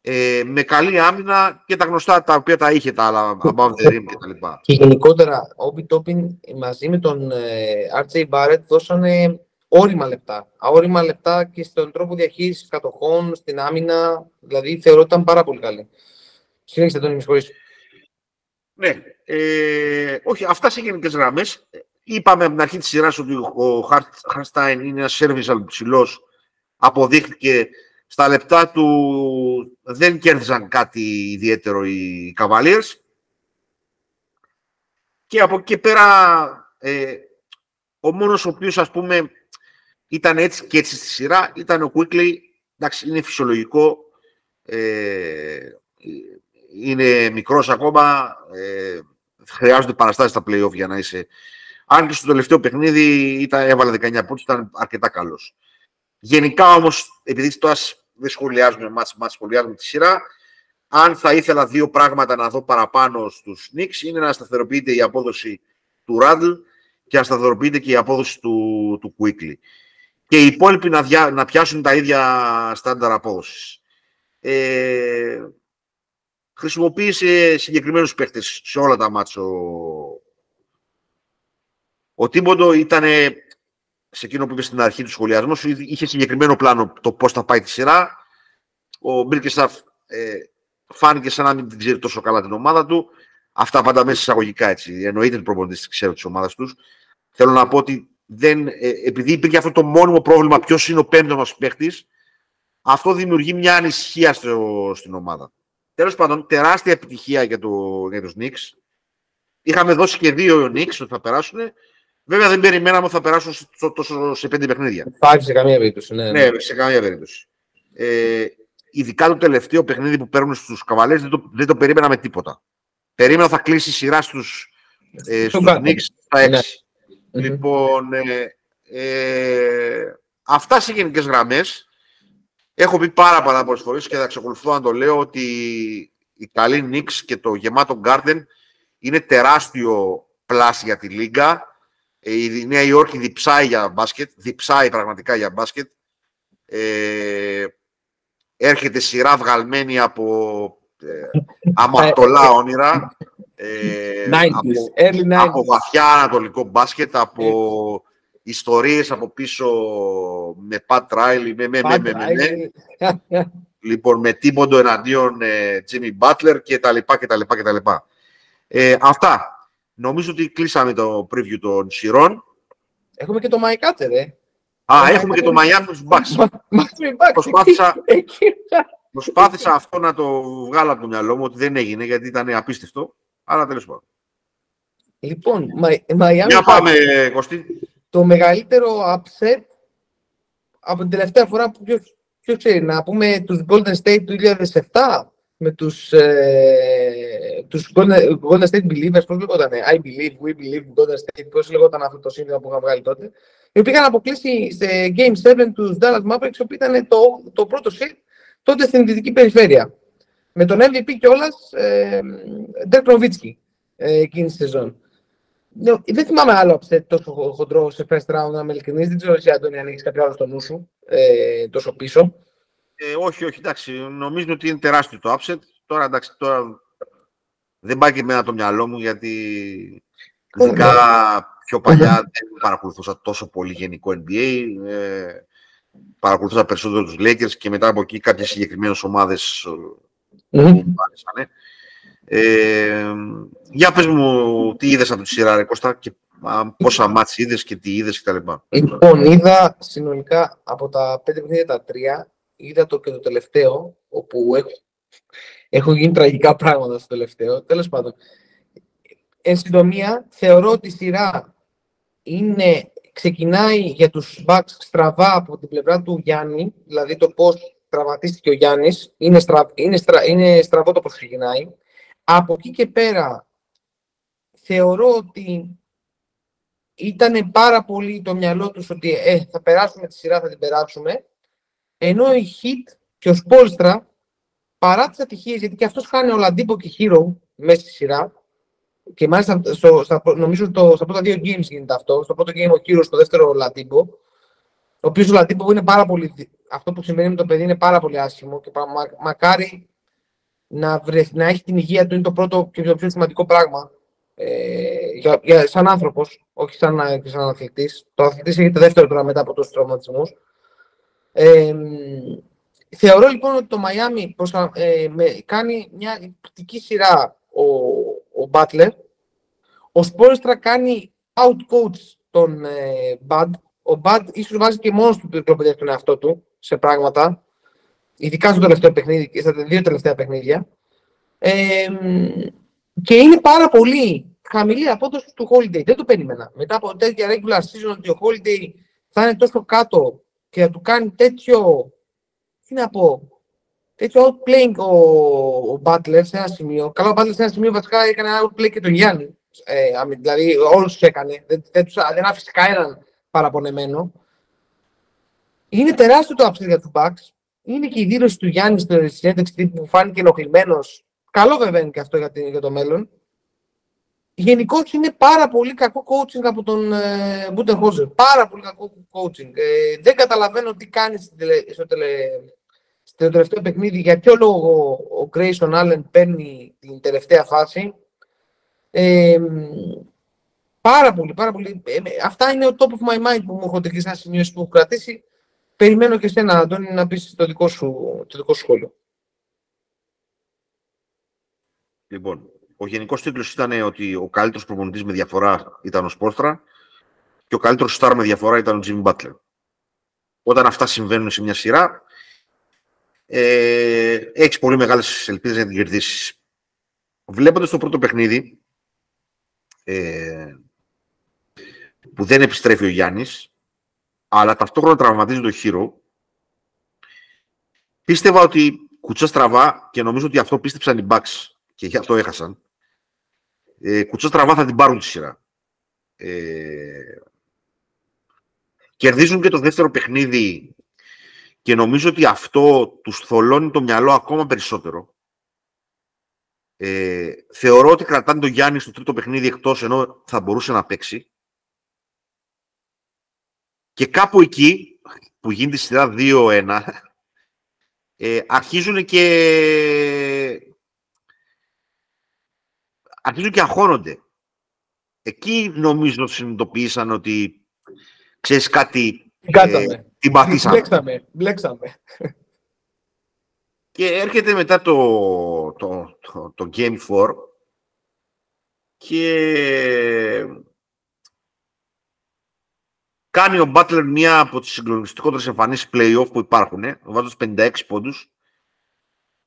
B: ε, με καλή άμυνα και τα γνωστά τα οποία τα είχε τα άλλα, above the rim και τα λοιπά.
A: Και γενικότερα, ο Όμπι Τόπιν μαζί με τον ε, RJ Barrett δώσανε όριμα λεπτά. Αόριμα λεπτά και στον τρόπο διαχείρισης κατοχών, στην άμυνα, δηλαδή θεωρώ ότι ήταν πάρα πολύ καλή. Συνέχιστε τον ημισχωρήσω.
B: Ναι, ε, όχι, αυτά σε γενικές γραμμές. Είπαμε από την αρχή της σειράς ότι ο Χάρστάιν είναι ένας serviceable ψηλό αποδείχθηκε στα λεπτά του δεν κέρδισαν κάτι ιδιαίτερο οι Cavaliers. Και από εκεί και πέρα ε, ο μόνος ο οποίος ας πούμε ήταν έτσι και έτσι στη σειρά ήταν ο Quickly. Εντάξει, είναι φυσιολογικό. Ε, είναι μικρός ακόμα. Ε, χρειάζονται παραστάσεις στα play-off για να είσαι... Αν και στο τελευταίο παιχνίδι ήταν, έβαλε 19 πόντους, ήταν αρκετά καλός. Γενικά όμως, επειδή τώρα δεν σχολιάζουμε μάτς, μάτς σχολιάζουμε τη σειρά, αν θα ήθελα δύο πράγματα να δω παραπάνω στους Knicks, είναι να σταθεροποιείται η απόδοση του Ράντλ και να σταθεροποιείται και η απόδοση του, του Quickly. Και οι υπόλοιποι να, να πιάσουν τα ίδια στάνταρ απόδοσης. Ε, χρησιμοποίησε συγκεκριμένους παίχτες σε όλα τα μάτια. Ο, ο Τίμποντο ήταν σε εκείνο που είπε στην αρχή του σχολιασμού, είχε συγκεκριμένο πλάνο το πώς θα πάει τη σειρά. Ο Μπίρκεσταφ ε, φάνηκε σαν να μην την ξέρει τόσο καλά την ομάδα του. Αυτά πάντα μέσα εισαγωγικά έτσι. Εννοείται την προπονητής ξέρω τη ομάδα τους. Θέλω να πω ότι δεν, ε, επειδή υπήρχε αυτό το μόνιμο πρόβλημα, ποιος είναι ο πέμπτος μας παίχτης, αυτό δημιουργεί μια ανησυχία στο, στην ομάδα. Τέλος πάντων, τεράστια επιτυχία για, το, για τους Νίξ. Είχαμε δώσει και δύο Νίξ ότι θα περάσουν. Βέβαια δεν περιμέναμε ότι θα περάσουν τόσο σε πέντε παιχνίδια.
A: Υπάρχει σε καμία περίπτωση. Ναι,
B: ναι. ναι σε καμία περίπτωση. Ε, ειδικά το τελευταίο παιχνίδι που παίρνουν στους καβαλέ δεν το, δεν το περίμενα με τίποτα. Περίμενα θα κλείσει σειρά στους ε, στους στα έξι. Ναι. Λοιπόν, ε, ε, αυτά σε γενικές γραμμές. Έχω πει πάρα πάρα πολλές φορές και θα εξακολουθώ να το λέω ότι η καλή Νίξ και το γεμάτο Garden είναι τεράστιο πλάσ για τη Λίγκα. Ε, η Νέα Υόρκη διψάει για μπάσκετ, διψάει πραγματικά για μπάσκετ. Ε, έρχεται σειρά βγαλμένη από ε, αμαρτωλά όνειρα. Ε, από, από βαθιά ανατολικό μπάσκετ, από ιστορίες από πίσω με Pat Riley, με, με, με, με, με, λοιπόν, με Τίμποντο εναντίον ε, Jimmy Butler και τα λοιπά και τα λοιπά και τα λοιπά. Ε, αυτά. Νομίζω ότι κλείσαμε το preview των σειρών.
A: Έχουμε και το Mike Cutter, ε.
B: Α, έχουμε και το Miami τους Bucks. προσπάθησα, προσπάθησα αυτό να το βγάλω από το μυαλό μου, ότι δεν έγινε, γιατί ήταν απίστευτο. Αλλά τέλος πάντων.
A: Λοιπόν, Miami...
B: Για πάμε, Κωστή
A: το μεγαλύτερο upset από την τελευταία φορά που ποιος, ποιος ξέρει, να πούμε τους Golden State του 2007 με τους, ε, τους Golden, Golden State Believers, πώς λεγόταν, I believe, we believe, Golden State, πώς λεγόταν αυτό το σύνδεσμο που είχαν βγάλει τότε, οι οποίοι είχαν αποκλείσει σε Game 7 τους Dallas Mavericks, που ήταν το, το πρώτο seed τότε στην δυτική περιφέρεια. Με τον MVP κιόλας, ε, Dirk Nowitzki, ε, εκείνη τη σεζόν. Ναι, δεν θυμάμαι άλλο upset τόσο χοντρό σε first round, να είμαι ειλικρινής. Δεν ξέρω εσύ, Αντώνη, αν έχεις κάποιο άλλο στο νου σου, ε, τόσο πίσω.
B: Ε, όχι, όχι, εντάξει. Νομίζω ότι είναι τεράστιο το upset. Τώρα, εντάξει, τώρα δεν πάει και εμένα το μυαλό μου, γιατί ειδικά πιο παλιά δεν παρακολουθούσα τόσο πολύ γενικό NBA. Ε, παρακολουθούσα περισσότερο τους Lakers και μετά από εκεί κάποιες συγκεκριμένες ομάδες που μου άρεσαν. Ε, για πες μου τι είδες από τη σειρά, ρε Κώστα, και πόσα μάτς είδες και τι είδες κτλ.
A: Λοιπόν, είδα συνολικά από τα πέντε παιχνίδια τα τρία, είδα το και το τελευταίο, όπου έχω, έχω γίνει τραγικά πράγματα στο τελευταίο. Τέλος πάντων, εν συντομία, θεωρώ ότι η σειρά είναι, ξεκινάει για τους Bucks στραβά από την πλευρά του Γιάννη, δηλαδή το πώς τραυματίστηκε ο Γιάννης, είναι, στρα, είναι, στρα, είναι στραβό το πώς ξεκινάει. Από εκεί και πέρα θεωρώ ότι ήταν πάρα πολύ το μυαλό τους ότι ε, θα περάσουμε τη σειρά, θα την περάσουμε. Ενώ η Hit και ο Σπόλστρα, παρά τις ατυχίες, γιατί και αυτός χάνει ο Λαντίπο και Hero μέσα στη σειρά, και μάλιστα στο, στα, νομίζω το, στα πρώτα δύο games γίνεται αυτό. Στο πρώτο game ο Hero, στο δεύτερο ο Λαντίπο. Ο οποίος ο Λαντίπο είναι πάρα πολύ. Αυτό που συμβαίνει με το παιδί είναι πάρα πολύ άσχημο και μα, μακάρι να, να έχει την υγεία του είναι το πρώτο και το πιο σημαντικό πράγμα. Ε, για, για, σαν άνθρωπος, όχι σαν, σαν αθλητής. Το αθλητής έχει το δεύτερο τώρα μετά από τόσου τραυματισμούς. Ε, θεωρώ λοιπόν ότι το Μαϊάμι ε, κάνει μια εκπληκτική σειρά ο, ο Butler. Ο Σπόρεστρα κάνει out-coach τον ε, Bud. Ο Bud ίσως βάζει και μόνος του πυρκλοπαιδεύει τον εαυτό του σε πράγματα ειδικά στο τελευταίο παιχνίδι και στα δύο τελευταία παιχνίδια. Ε, και είναι πάρα πολύ χαμηλή απόδοση του Holiday. Δεν το περίμενα. Μετά από τέτοια regular season ότι ο Holiday θα είναι τόσο κάτω και θα του κάνει τέτοιο. Τι να πω. Τέτοιο outplaying ο, ο Butler σε ένα σημείο. Καλά, ο Butler σε ένα σημείο βασικά έκανε ένα outplay και τον Γιάννη. Ε, δηλαδή, όλους τους έκανε. Δεν, δεν, δεν άφησε κανέναν παραπονεμένο. Είναι τεράστιο το upside για τους Bucks. Είναι και η δήλωση του Γιάννη στη συνέντευξη που φάνηκε ενοχλημένος. Καλό βέβαια είναι και αυτό για, για το μέλλον. Γενικώ είναι πάρα πολύ κακό coaching από τον ε, Μπούτεν Πάρα πολύ κακό coaching. Ε, δεν καταλαβαίνω τι κάνει στο, τελε, στο τελευταίο παιχνίδι, για ποιο λόγο ο Grayson Allen παίρνει την τελευταία φάση. Ε, πάρα πολύ, πάρα πολύ. Ε, αυτά είναι ο top of my mind που μου έχω τεχνήσει σαν σημείο που έχω κρατήσει. Περιμένω και εσένα, Αντώνη, να πεις το δικό σου, το δικό σου σχόλιο.
B: Λοιπόν, ο γενικός τίτλος ήταν ότι ο καλύτερος προπονητής με διαφορά ήταν ο Σπόρστρα και ο καλύτερος στάρ με διαφορά ήταν ο Jimmy Butler. Όταν αυτά συμβαίνουν σε μια σειρά, ε, έχεις πολύ μεγάλες ελπίδες να την κερδίσεις. Βλέποντας το πρώτο παιχνίδι, ε, που δεν επιστρέφει ο Γιάννης, αλλά ταυτόχρονα τραυματίζει το χείρο, πίστευα ότι κουτσά στραβά και νομίζω ότι αυτό πίστεψαν οι Bucks και γι' αυτό έχασαν. Ε, κουτσά στραβά θα την πάρουν τη σειρά. Ε, κερδίζουν και το δεύτερο παιχνίδι και νομίζω ότι αυτό τους θολώνει το μυαλό ακόμα περισσότερο. Ε, θεωρώ ότι κρατάνε τον Γιάννη στο τρίτο παιχνίδι εκτός ενώ θα μπορούσε να παίξει. Και κάπου εκεί που γίνεται η σειρά 2-1 ε, αρχίζουν και αρχίζουν και αγχώνονται. Εκεί νομίζω συνειδητοποίησαν ότι ξέρεις κάτι
A: ε,
B: την πατήσαμε.
A: Μπλέξαμε, μπλέξαμε.
B: Και έρχεται μετά το, το, το, το Game 4 και κάνει ο Butler μία από τις συγκλονιστικότερες εμφανίσεις play-off που υπάρχουν, βάζοντας 56 πόντους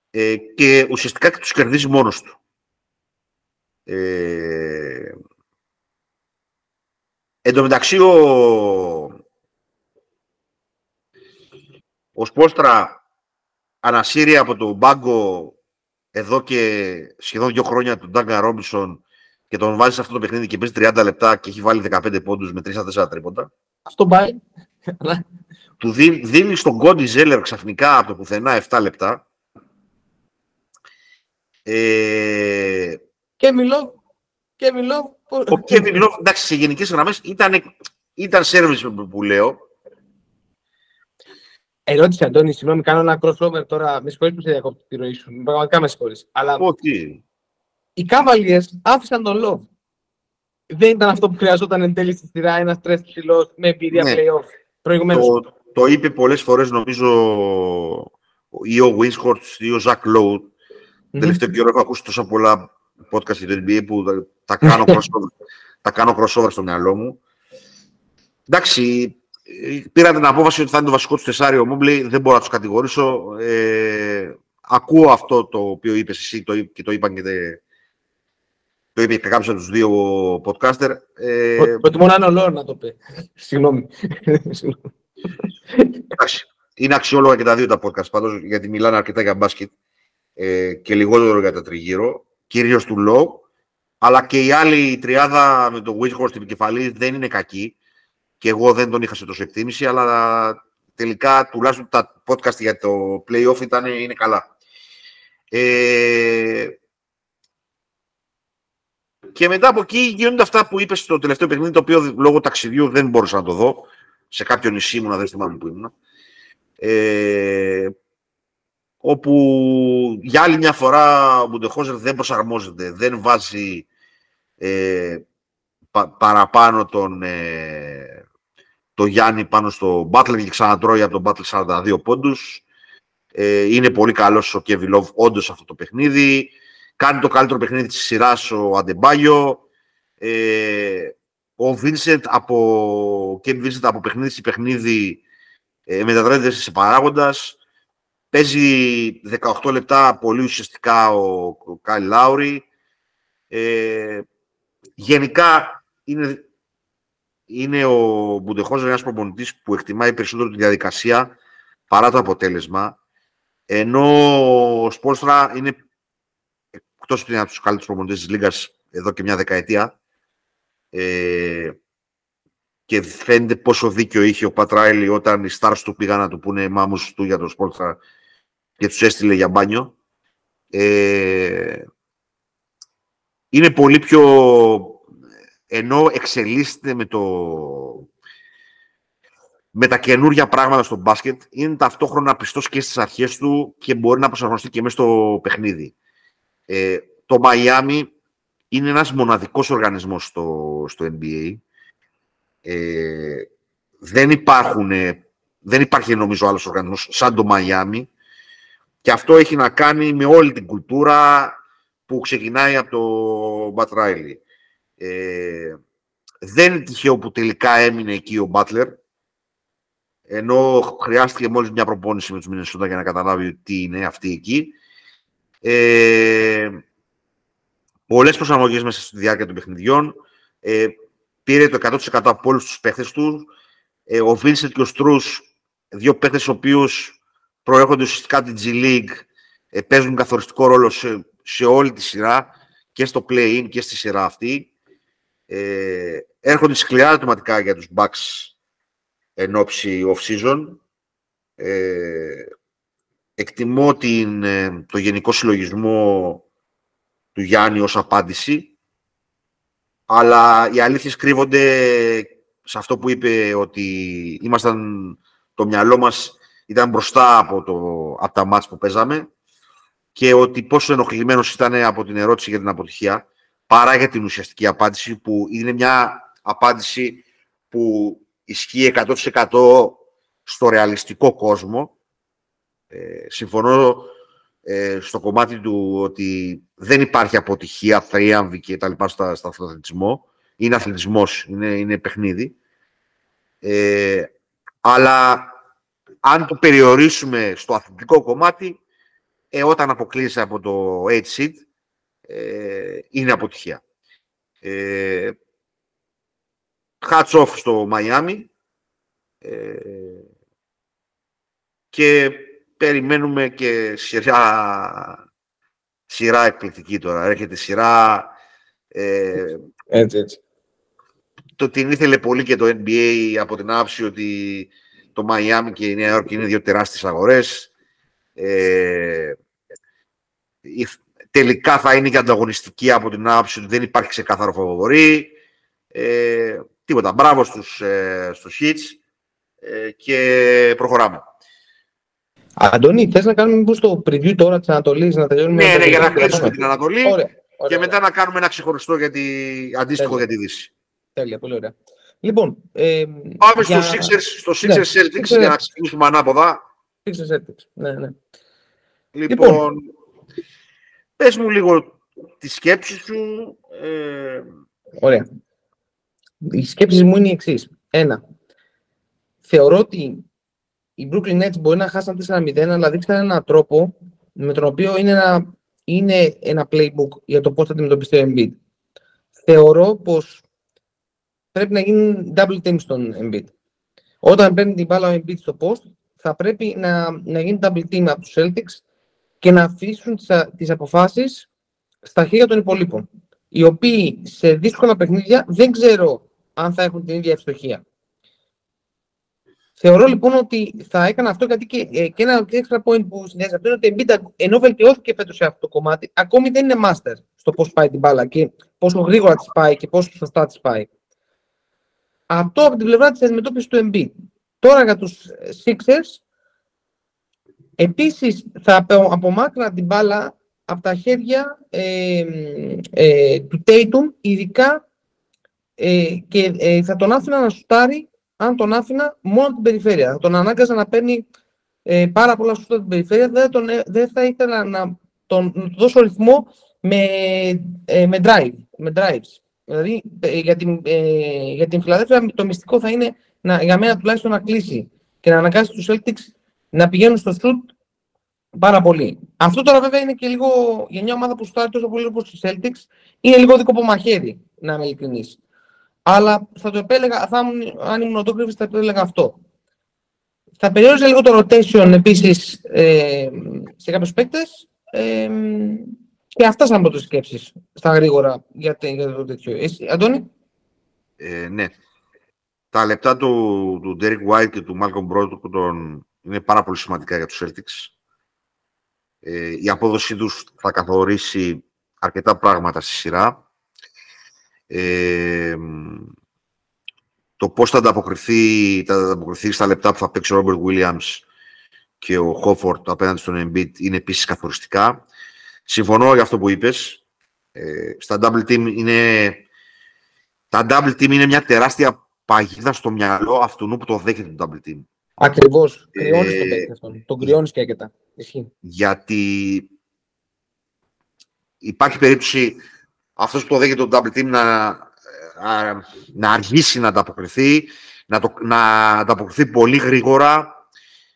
B: ε, και ουσιαστικά και τους κερδίζει μόνος του. Ε, εν τω μεταξύ, ο, ο Σπόστρα ανασύρει από τον μπάγκο εδώ και σχεδόν δύο χρόνια τον Ντάγκα Ρόμπισον και τον βάζει σε αυτό το παιχνίδι και παίζει 30 λεπτά και έχει βάλει 15 πόντους με 3-4 τρίποτα.
A: Αυτό πάει.
B: Του δίνει στον Κόντι Ζέλερ ξαφνικά από το πουθενά 7 λεπτά. Ε,
A: και μιλώ. Και μιλώ.
B: Ο Κέβιν Λόβ, εντάξει, σε γενικές γραμμές ήταν, ήταν service που λέω.
A: Ερώτηση, Αντώνη, συγγνώμη, κάνω ένα crossover τώρα. Με συγχωρείς που σε διακόπτω τη ροή σου. Πραγματικά με συγχωρείς. Αλλά
B: Όχι.
A: οι Cavaliers άφησαν τον Love. Δεν ήταν αυτό που χρειαζόταν εν τέλει στη σειρά ένας τρες ψηλός με εμπειρία ναι. playoff προηγουμένως.
B: Το, το είπε πολλές φορές νομίζω ή ο Winshort ή ο Ζακ Lowe. Mm-hmm. Τελευταίο καιρό έχω ακούσει τόσα πολλά podcast για το NBA που τα κάνω, crossover, τα κάνω crossover στο μυαλό μου. Εντάξει, πήρα την απόφαση ότι θα είναι το βασικό του τεσάριο Μόμπλη, δεν μπορώ να τους κατηγορήσω. Ε, ακούω αυτό το οποίο είπες εσύ το, και το είπαν και το είπε και κάποιος από τους δύο podcaster.
A: Ε, Προτιμώ να είναι ο Λόρ να το πει. Συγγνώμη.
B: Εντάξει. Είναι αξιόλογα και τα δύο τα podcast πάντως, γιατί μιλάνε αρκετά για μπάσκετ ε, και λιγότερο για τα τριγύρω, κυρίως του Λό, αλλά και η άλλη τριάδα με τον Wishhorst στην επικεφαλή δεν είναι κακή και εγώ δεν τον είχα σε τόσο εκτίμηση, αλλά τελικά τουλάχιστον τα podcast για το playoff ήταν, είναι καλά. Ε, και μετά από εκεί γίνονται αυτά που είπες στο τελευταίο παιχνίδι, το οποίο λόγω ταξιδιού δεν μπορούσα να το δω. Σε κάποιο νησί μου, να δεν θυμάμαι που ήμουν. Ε, όπου για άλλη μια φορά ο Μπουντεχόζερ δεν προσαρμόζεται, δεν βάζει ε, παραπάνω τον, ε, το Γιάννη πάνω στο Μπάτλερ και ξανατρώει από τον Μπάτλερ 42 πόντους. Ε, είναι πολύ καλός ο Κεβιλόβ όντως αυτό το παιχνίδι. Κάνει το καλύτερο παιχνίδι της σειράς ο Αντεμπάγιο. Ε, ο Βίνσεντ από, και Βίνσεντ από παιχνίδι σε παιχνίδι ε, μετατρέπεται σε παράγοντας. Παίζει 18 λεπτά πολύ ουσιαστικά ο, ο Κάι Λάουρι. Ε, γενικά είναι, είναι ο Μπουντεχόζερ ένας προπονητής που εκτιμάει περισσότερο τη διαδικασία παρά το αποτέλεσμα, ενώ ο Σπόρστρα είναι εκτός ότι είναι από τους καλύτερους προπονητές της Λίγκας εδώ και μια δεκαετία ε, και φαίνεται πόσο δίκιο είχε ο Πατράιλι όταν οι stars του πήγαν να του πούνε μάμους του για το Σπόρστρα και τους έστειλε για μπάνιο. Ε, είναι πολύ πιο... ενώ εξελίσσεται με, το, με τα καινούργια πράγματα στο μπάσκετ, είναι ταυτόχρονα πιστός και στις αρχές του και μπορεί να προσαρμοστεί και μέσα στο παιχνίδι. Ε, το Μαϊάμι είναι ένας μοναδικός οργανισμός στο, στο NBA. Ε, δεν, υπάρχουν, δεν υπάρχει νομίζω άλλος οργανισμός σαν το Μαϊάμι και αυτό έχει να κάνει με όλη την κουλτούρα που ξεκινάει από το Μπατ ε, δεν είναι τυχαίο που τελικά έμεινε εκεί ο Μπάτλερ, ενώ χρειάστηκε μόλις μια προπόνηση με τους Μινεσούτα για να καταλάβει τι είναι αυτή εκεί. Ε, πολλές προσαρμογές μέσα στη διάρκεια των παιχνιδιών. Ε, πήρε το 100% από όλους τους παίχτες του. Ε, ο Βίνσεντ και ο Στρούς, δύο παίχτες οι οποίους προέρχονται ουσιαστικά από την G League, ε, παίζουν καθοριστικό ρόλο σε, σε όλη τη σειρά και στο play-in και στη σειρά αυτή. Ε, έρχονται σκληρά ερωτηματικά για τους Bucks εν ώψη off-season. Ε, εκτιμώ την, ε, το γενικό συλλογισμό του Γιάννη ως απάντηση, αλλά οι αλήθειες κρύβονται σε αυτό που είπε ότι ήμασταν, το μυαλό μας ήταν μπροστά από, το, από τα μάτς που παίζαμε και ότι πόσο ενοχλημένος ήταν από την ερώτηση για την αποτυχία παρά για την ουσιαστική απάντηση που είναι μια απάντηση που ισχύει 100% στο ρεαλιστικό κόσμο. Ε, συμφωνώ ε, στο κομμάτι του ότι δεν υπάρχει αποτυχία, θρίαμβη και τα λοιπά στα, στα αθλητισμό. Είναι αθλητισμός, είναι, είναι παιχνίδι. Ε, αλλά αν το περιορίσουμε στο αθλητικό κομμάτι, ε, όταν αποκλείσει από το 8 seed, ε, είναι αποτυχία. Ε, hats off στο Μαϊάμι ε, και περιμένουμε και σειρά, σειρά εκπληκτική τώρα. Έρχεται σειρά...
A: Ε, έτσι, έτσι.
B: Το την ήθελε πολύ και το NBA από την άψη ότι το Μαϊάμι και η Νέα Υόρκη είναι δύο τεράστιες αγορές. Ε, τελικά θα είναι και ανταγωνιστική από την άποψη ότι δεν υπάρχει ξεκάθαρο φοβορή. Ε, τίποτα. Μπράβο στους, ε, στους hits ε, και προχωράμε.
A: Αντώνη, θες να κάνουμε μήπως το preview τώρα της Ανατολής, να τελειώνουμε...
B: Ναι, ναι, για να κλείσουμε την Ανατολή ωραία, ωραία, και μετά να κάνουμε ένα ξεχωριστό για τη, αντίστοιχο Τέλεια. για τη Δύση.
A: Τέλεια, πολύ ωραία. Λοιπόν, ε,
B: Πάμε για... στο Sixers, στο Sixers ναι, Celtics για να ξεκινήσουμε ανάποδα.
A: Sixers Celtics, ναι, ναι.
B: Λοιπόν, λοιπόν, πες μου λίγο τη σκέψη σου. Ε...
A: Ωραία. Η σκέψη μου είναι η εξής. Ένα, θεωρώ ότι οι Brooklyn Nets μπορεί να χάσουν 4-0, αλλά δείξαν έναν τρόπο με τον οποίο είναι ένα, είναι ένα playbook για το πώς θα αντιμετωπιστεί ο Embiid. Θεωρώ πως πρέπει να γίνει double team στον Embiid. Όταν παίρνει την μπάλα ο Embiid στο post, θα πρέπει να, να γίνει double team από τους Celtics και να αφήσουν τις, τις αποφάσεις στα χέρια των υπολείπων. Οι οποίοι σε δύσκολα παιχνίδια δεν ξέρω αν θα έχουν την ίδια ευστοχία. Θεωρώ λοιπόν ότι θα έκανα αυτό γιατί και, ε, και ένα extra point που συνδυάζει αυτό είναι ότι Embiid, ενώ βελτιώθηκε φέτος σε αυτό το κομμάτι, ακόμη δεν είναι master στο πώς πάει την μπάλα και πόσο γρήγορα της πάει και πόσο σωστά της πάει. Αυτό από την πλευρά της αντιμετώπισης του Embiid. Τώρα για τους Sixers, επίσης θα απομάκρυνα την μπάλα από τα χέρια ε, ε, του Tatum, ειδικά ε, και ε, θα τον άφηνα να σουτάρει αν τον άφηνα μόνο την περιφέρεια. Θα τον ανάγκαζα να παίρνει ε, πάρα πολλά σούτα την περιφέρεια. Δεν, τον, ε, δεν θα ήθελα να τον δώσω ρυθμό με, ε, με, drive, με drives. Δηλαδή ε, για την, ε, για την Φιλαδέλφια το μυστικό θα είναι να, για μένα τουλάχιστον να κλείσει και να αναγκάσει τους Celtics να πηγαίνουν στο shoot πάρα πολύ. Αυτό τώρα βέβαια είναι και λίγο για μια ομάδα που στάρει τόσο πολύ όπως τους Celtics είναι λίγο δικό μαχαίρι.
C: να είμαι ειλικρινής. Αλλά θα το επέλεγα, θα, αν ήμουν ο Ντόκριβιτς θα επέλεγα αυτό. Θα περιόριζα λίγο το rotation επίσης ε, σε κάποιους παίκτες ε, και αυτά σαν πρώτες σκέψεις στα γρήγορα για, για το τέτοιο. Εσύ, Αντώνη;
B: Ε, ναι. Τα λεπτά του, του Derek White και του Malcolm Brogdon είναι πάρα πολύ σημαντικά για τους Celtics. Ε, η απόδοσή τους θα καθορίσει αρκετά πράγματα στη σειρά. Ε, το πώς θα ανταποκριθεί, θα ανταποκριθεί στα λεπτά που θα παίξει ο Robert Williams και ο Χόφορτ απέναντι στον Embiid είναι επίσης καθοριστικά. Συμφωνώ για αυτό που είπες. Ε, στα double team είναι... Τα double team είναι μια τεράστια παγίδα στο μυαλό αυτού που το δέχεται το double team.
C: Ακριβώς. Κρυώνεις ε, τον παίκτη αυτόν. Τον κρυώνεις και έκαιτα.
B: Γιατί υπάρχει περίπτωση αυτός που το δέχεται το double team να, να αργήσει να ανταποκριθεί, να, το, να ανταποκριθεί πολύ γρήγορα,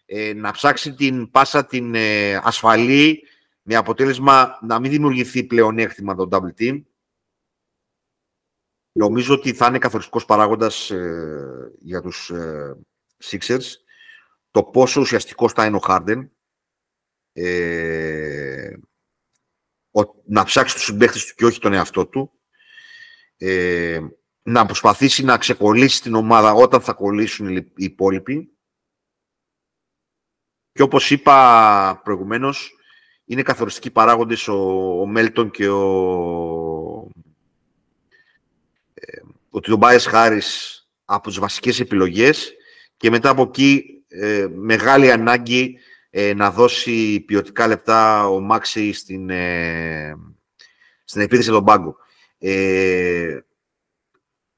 B: ε, να ψάξει την πάσα την ε, ασφαλή, με αποτέλεσμα να μην δημιουργηθεί πλεονέκτημα το double team. Νομίζω ότι θα είναι καθοριστικός παράγοντας ε, για τους ε, Sixers το πόσο ουσιαστικό θα είναι ο Harden ε, να ψάξει τους συμπαίχτες του και όχι τον εαυτό του ε, να προσπαθήσει να ξεκολλήσει την ομάδα όταν θα κολλήσουν οι υπόλοιποι και όπως είπα προηγουμένως είναι καθοριστικοί παράγοντες ο, ο Μέλτον και ο, ε, ο Τιομπάες Χάρης από τις βασικές επιλογές και μετά από εκεί ε, μεγάλη ανάγκη ε, να δώσει ποιοτικά λεπτά ο Μάξι στην, ε, στην επίθεση των πάγκο. Ε,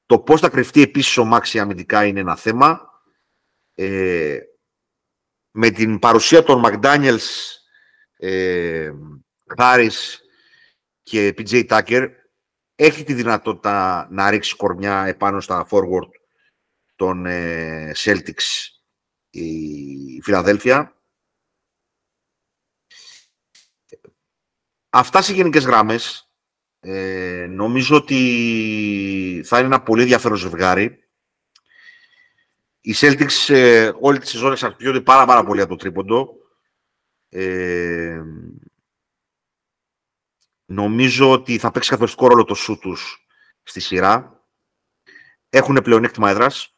B: το πώς θα κρυφτεί επίσης ο Μάξι αμυντικά είναι ένα θέμα. Ε, με την παρουσία των Μακδάνιελς, ε, Χάρης και PJ Tucker έχει τη δυνατότητα να ρίξει κορμιά επάνω στα forward των ε, Celtics η Φιλαδέλφια. Αυτά σε γενικές γράμμες. Ε, νομίζω ότι θα είναι ένα πολύ ενδιαφέρον ζευγάρι. Οι Celtics ε, όλη τη σεζόν εξαρτιόνται πάρα, πάρα πολύ από το τρίποντο. Ε, νομίζω ότι θα παίξει καθοριστικό ρόλο το σου τους στη σειρά. Έχουν πλεονέκτημα έδρας.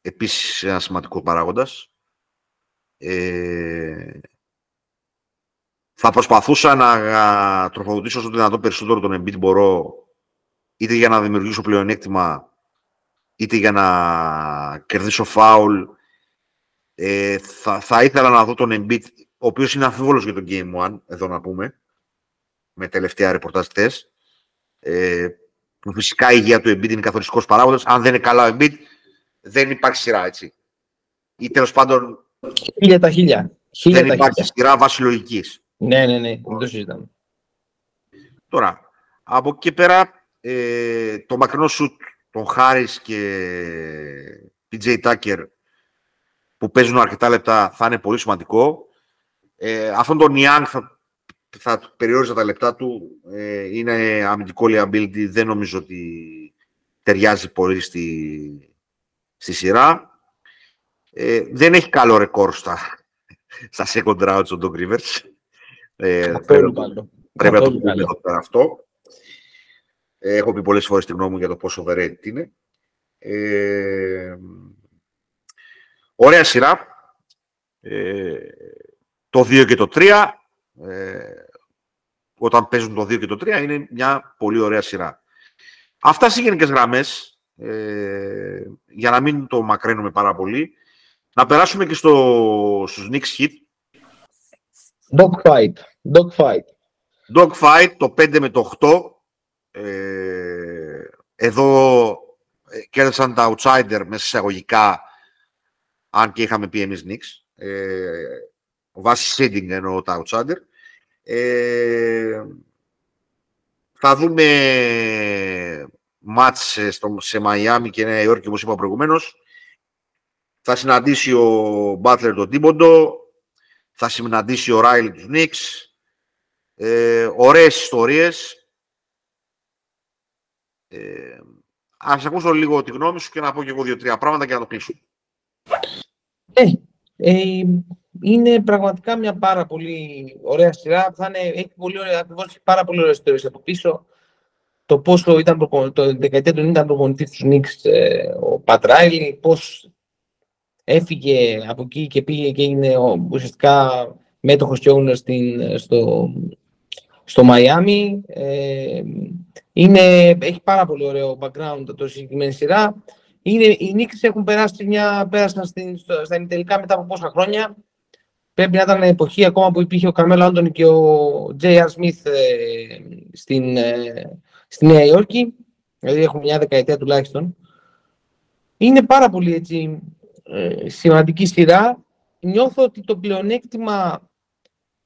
B: Επίσης ένας σημαντικός παράγοντας. Ε, θα προσπαθούσα να τροφοδοτήσω όσο δυνατόν περισσότερο τον Embiid μπορώ είτε για να δημιουργήσω πλεονέκτημα είτε για να κερδίσω φάουλ. Ε, θα, θα ήθελα να δω τον Embiid, ο οποίος είναι αμφίβολος για τον Game One, εδώ να πούμε, με τελευταία ρεπορτάζ χθες. Ε, που φυσικά η υγεία του Embiid είναι καθοριστικός παράγοντας. Αν δεν είναι καλά ο Embiid, δεν υπάρχει σειρά, έτσι. Ή τέλος πάντων
C: Χίλια τα χίλια.
B: δεν υπάρχει σειρά βάση λογικής.
C: Ναι, ναι, ναι, δεν το συζητάμε.
B: Τώρα, από εκεί και πέρα, ε, το μακρινό σουτ των Χάρης και PJ Tucker που παίζουν αρκετά λεπτά θα είναι πολύ σημαντικό. Ε, αυτόν τον Young θα, θα περιόριζα τα λεπτά του. Ε, είναι αμυντικό liability, δεν νομίζω ότι ταιριάζει πολύ στη, στη σειρά. Ε, δεν έχει καλό ρεκόρ στα, στα second rounds ο Doc Rivers. Ε, πρέπει, πρέπει να το πούμε εδώ πέρα αυτό. Ε, έχω πει πολλές φορές τη γνώμη μου για το πόσο overrated είναι. Ε, ωραία σειρά. Ε, το 2 και το 3. Ε, όταν παίζουν το 2 και το 3 είναι μια πολύ ωραία σειρά. Αυτά σε γενικές γραμμές, ε, για να μην το μακραίνουμε πάρα πολύ, να περάσουμε και στο, στους Knicks Hit.
C: Dogfight. Dogfight.
B: Dogfight, το 5 με το 8. Ε, εδώ ε, κέρδισαν τα outsider μέσα εισαγωγικά, αν και είχαμε πει εμείς Knicks. Ε, βάσει seeding εννοώ τα outsider. Ε, θα δούμε μάτς σε Μαϊάμι και Νέα Υόρκη, όπως είπα προηγουμένως. Θα συναντήσει ο Μπάτλερ τον Τίμποντο, θα συναντήσει ο Ράιλι τους Νίξ. Ε, ωραίες ιστορίες. Ε, ας ακούσω λίγο τη γνώμη σου και να πω και εγώ δύο-τρία πράγματα και να το κλείσω.
A: Ε, ε, είναι πραγματικά μια πάρα πολύ ωραία σειρά. Θα είναι, έχει πολύ ωραία, ακριβώς, πάρα πολύ ωραία ιστορίες από πίσω. Το πόσο ήταν το δεκαετία του 90 ήταν προπονητής τους Νίξ ε, ο Πατ Ράιλι, πώς έφυγε από εκεί και πήγε και είναι ουσιαστικά μέτοχος και owner στην, στο, στο Μαϊάμι. Ε, είναι, έχει πάρα πολύ ωραίο background το συγκεκριμένη σειρά. Είναι, οι Knicks έχουν περάσει μια, πέρασαν στην, στο, στα ημιτελικά μετά από πόσα χρόνια. Πρέπει να ήταν εποχή ακόμα που υπήρχε ο Καρμέλο Άντωνη και ο J.R. Smith ε, στην, ε, στη Νέα Υόρκη. Δηλαδή έχουν μια δεκαετία τουλάχιστον. Είναι πάρα πολύ έτσι, ε, σημαντική σειρά. Νιώθω ότι το πλεονέκτημα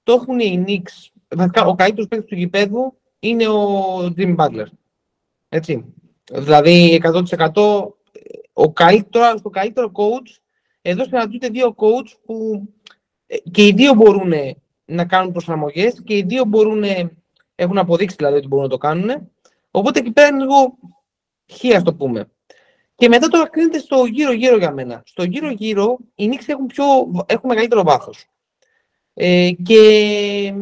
A: το έχουν οι Knicks. Βασικά, ο καλύτερος παίκτης του γηπέδου είναι ο Jimmy Butler. Έτσι. Δηλαδή, 100% ο καλύτερο, το καλύτερο coach, εδώ συναντούνται δύο coach που ε, και οι δύο μπορούν να κάνουν προσαρμογές και οι δύο μπορούν, έχουν αποδείξει δηλαδή ότι μπορούν να το κάνουν. Οπότε εκεί πέρα είναι λίγο χεία, το πούμε. Και μετά το κρίνεται στο γύρω-γύρω για μένα. Στο γύρω-γύρω οι Knicks έχουν, πιο, έχουν μεγαλύτερο βάθος. Ε, και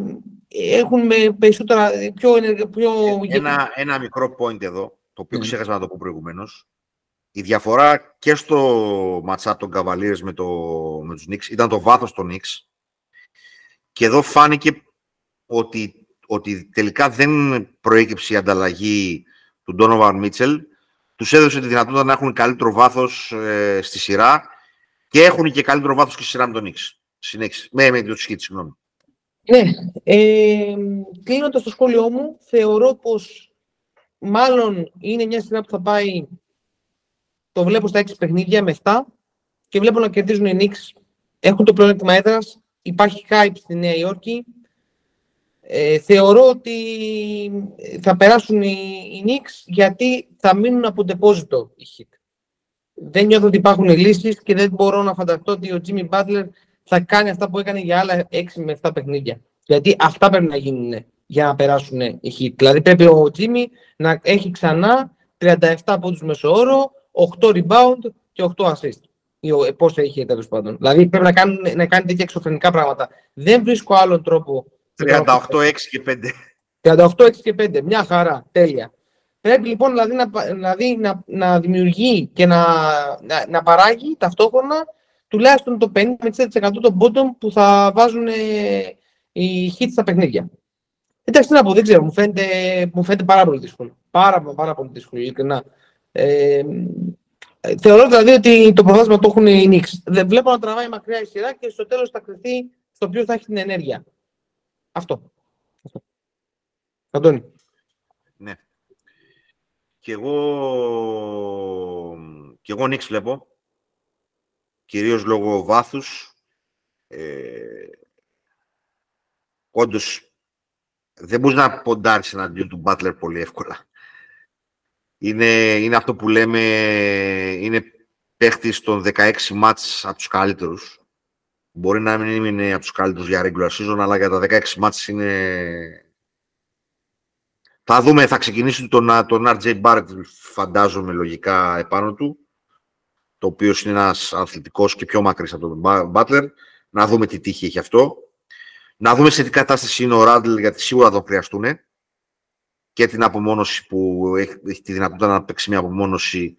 A: έχουν με περισσότερα, πιο, πιο...
B: Ένα, ένα μικρό point εδώ, το οποίο mm. ξέχασα να το πω προηγουμένως. Η διαφορά και στο ματσά των Cavaliers με, το, με τους Knicks ήταν το βάθος των Knicks. Και εδώ φάνηκε ότι, ότι τελικά δεν προέκυψε η ανταλλαγή του Donovan Mitchell τους έδωσε τη δυνατότητα να έχουν καλύτερο βάθος ε, στη σειρά και έχουν και καλύτερο βάθος και στη σειρά με τον Νίξ. Συνέχισε. Με, με το Σκίτ, συγγνώμη.
A: Ναι. Ε, Κλείνοντας το σχόλιο μου, θεωρώ πως μάλλον είναι μια σειρά που θα πάει. Το βλέπω στα 6 παιχνίδια με 7 και βλέπω να κερδίζουν οι Νίξ. Έχουν το πλεονέκτημα έδρας. Υπάρχει hype στη Νέα Υόρκη. Ε, θεωρώ ότι θα περάσουν οι, οι Knicks γιατί θα μείνουν από τεπόζιτο οι Heat. Δεν νιώθω ότι υπάρχουν λύσεις και δεν μπορώ να φανταστώ ότι ο Jimmy Butler θα κάνει αυτά που έκανε για άλλα 6 με 7 παιχνίδια. Γιατί αυτά πρέπει να γίνουν για να περάσουν οι Heat. Δηλαδή πρέπει ο Jimmy να έχει ξανά 37 από τους μεσοόρο, 8 rebound και 8 assist. Ή πόσο έχει τέλος πάντων. Δηλαδή πρέπει να κάνει, να κάνει τέτοια εξωφρενικά πράγματα. Δεν βρίσκω άλλον τρόπο
B: 38-6 και
A: 5. 38-6 και 5. Μια χαρά. Τέλεια. Πρέπει λοιπόν δηλαδή, να, δηλαδή, να, να δημιουργεί και να, να, να, παράγει ταυτόχρονα τουλάχιστον το 50% των bottom που θα βάζουν ε, οι hits στα παιχνίδια. Εντάξει, να πω, δεν ξέρω, μου φαίνεται, μου φαίνεται πάρα πολύ δύσκολο. Πάρα, πάρα πολύ δύσκολο, ειλικρινά. Ε, θεωρώ δηλαδή ότι το προβάσμα το έχουν οι Knicks. Δεν βλέπω να τραβάει μακριά η σειρά και στο τέλος θα κρυθεί στο ποιο θα έχει την ενέργεια. Αυτό. Αυτό. Αντώνη.
B: Ναι. Και εγώ, και εγώ Νίξ βλέπω. Κυρίως λόγω βάθους. Ε, όντως, δεν μπορείς να ποντάρεις εναντίον του Μπάτλερ πολύ εύκολα. Είναι, είναι αυτό που λέμε, είναι παίχτης των 16 μάτς από τους καλύτερους. Μπορεί να μην είναι από τους καλύτερους για regular season, αλλά για τα 16 μάτς είναι... Θα δούμε, θα ξεκινήσει τον, τον RJ Barrett, φαντάζομαι λογικά επάνω του, το οποίος είναι ένας αθλητικός και πιο μακρύς από τον Butler. Να δούμε τι τύχη έχει αυτό. Να δούμε σε τι κατάσταση είναι ο Ράντλ, γιατί σίγουρα θα το χρειαστούν. Και την απομόνωση που έχει, έχει τη δυνατότητα να παίξει μια απομόνωση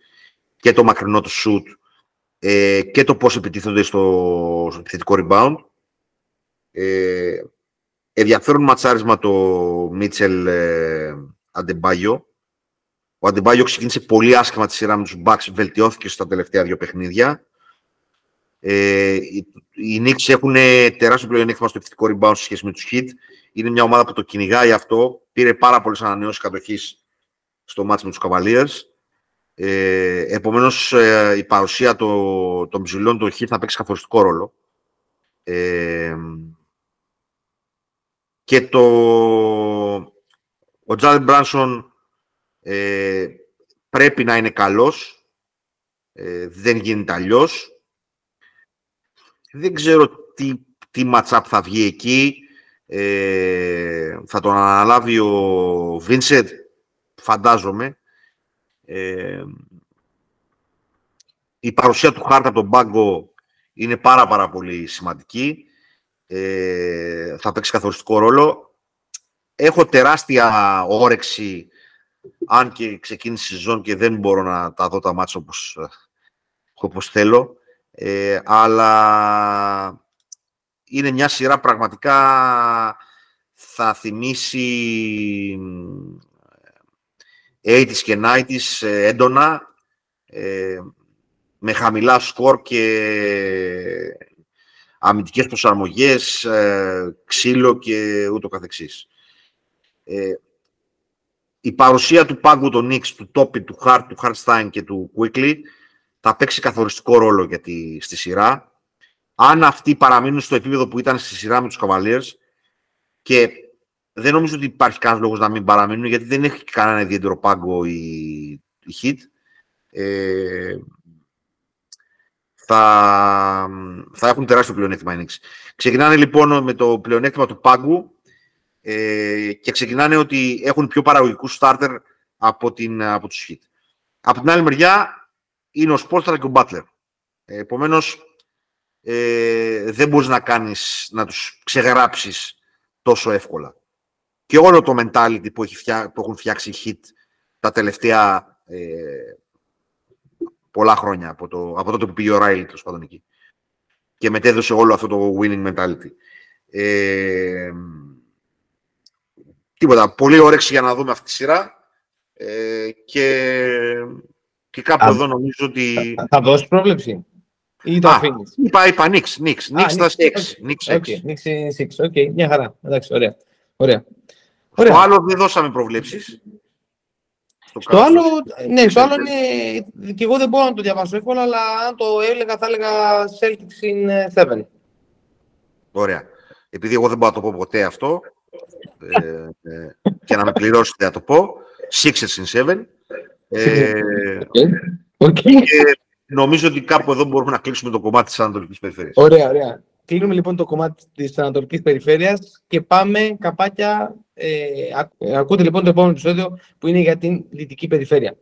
B: και το μακρινό του shoot ε, και το πώς επιτίθονται στο, στο επιθετικό rebound. Ε, ενδιαφέρον ματσάρισμα το Μίτσελ ε, Αντεμπάγιο. Ο Αντεμπάγιο ξεκίνησε πολύ άσχημα τη σειρά με τους Bucks, βελτιώθηκε στα τελευταία δύο παιχνίδια. Ε, οι Knicks έχουν τεράστιο πλεονέκτημα στο επιθετικό rebound σε σχέση με τους Heat. Είναι μια ομάδα που το κυνηγάει αυτό. Πήρε πάρα πολλές ανανεώσεις κατοχής στο μάτς με τους Cavaliers. Ε, επομένως, ε, η παρουσία των, των ψηλών του Χιτ θα παίξει καθοριστικό ρόλο. Ε, και το, ο Τζάλεν Μπράνσον ε, πρέπει να είναι καλός. Ε, δεν γίνεται αλλιώς. Δεν ξέρω τι, τι match θα βγει εκεί. Ε, θα τον αναλάβει ο Βίνσετ, φαντάζομαι Ε, η παρουσία του Χάρτα από τον πάγκο είναι πάρα πάρα πολύ σημαντική. Ε, θα παίξει καθοριστικό ρόλο. Έχω τεράστια όρεξη, αν και ξεκίνησε η σεζόν και δεν μπορώ να τα δω τα μάτια όπως, όπως θέλω. Ε, αλλά είναι μια σειρά πραγματικά θα θυμίσει 80's και 90's ε, έντονα, ε, με χαμηλά σκορ και αμυντικές προσαρμογές, ε, ξύλο και ούτω καθεξής. Ε, η παρουσία του πάγκου των Νίξ, του Τόπι, του Χαρτ, του Χαρτστάιν και του Quickly θα παίξει καθοριστικό ρόλο για τη, στη σειρά. Αν αυτοί παραμείνουν στο επίπεδο που ήταν στη σειρά με τους Cavaliers και δεν νομίζω ότι υπάρχει κανένας λόγος να μην παραμείνουν γιατί δεν έχει κανένα ιδιαίτερο πάγκο η, η Hit. Ε, θα, θα έχουν τεράστιο πλεονέκτημα οι Ξεκινάνε λοιπόν με το πλεονέκτημα του πάγκου ε, και ξεκινάνε ότι έχουν πιο παραγωγικού starter από, την, από τους Hit. Από την άλλη μεριά είναι ο Σπόρτρα και ο Μπάτλερ. Ε, επομένως, ε, δεν μπορείς να κάνεις, να τους ξεγράψεις τόσο εύκολα. Και όλο το mentality που, έχει φτιά, που έχουν φτιάξει οι Hit τα τελευταία ε, πολλά χρόνια από, το, από τότε που πήγε ο Ράιλι τέλος πάντων εκεί. Και μετέδωσε όλο αυτό το winning mentality. Ε, τίποτα. Πολύ όρεξη για να δούμε αυτή τη σειρά. Ε, και, και κάπου εδώ νομίζω ότι...
A: Θα, θα δώσεις πρόβλεψη; Ή το αφήνεις.
B: Είπα, είπα, Knicks, Knicks, Knicks στα 6. Νίξ 6.
A: Νίξ 6, οκ, μια χαρά. Εντάξει, ωραία. ωραία.
B: Στο άλλο δεν δώσαμε προβλέψεις.
A: Στο, άλλο, ναι, στο άλλο είναι, και εγώ δεν μπορώ να το διαβάσω εύκολα, αλλά αν το έλεγα θα έλεγα Celtics in 7. Ε,
B: Ωραία. Επειδή εγώ δεν μπορώ να το πω ποτέ αυτό, ε, ε, και να με πληρώσετε να το πω, Sixers in 7. Ε, okay. Και νομίζω ότι κάπου εδώ μπορούμε να κλείσουμε το κομμάτι της Ανατολικής Περιφέρειας.
A: Ωραία, ωραία. Κλείνουμε λοιπόν το κομμάτι της Ανατολικής Περιφέρειας και πάμε καπάκια. Ε, ακούτε λοιπόν το επόμενο επεισόδιο που είναι για την Δυτική Περιφέρεια.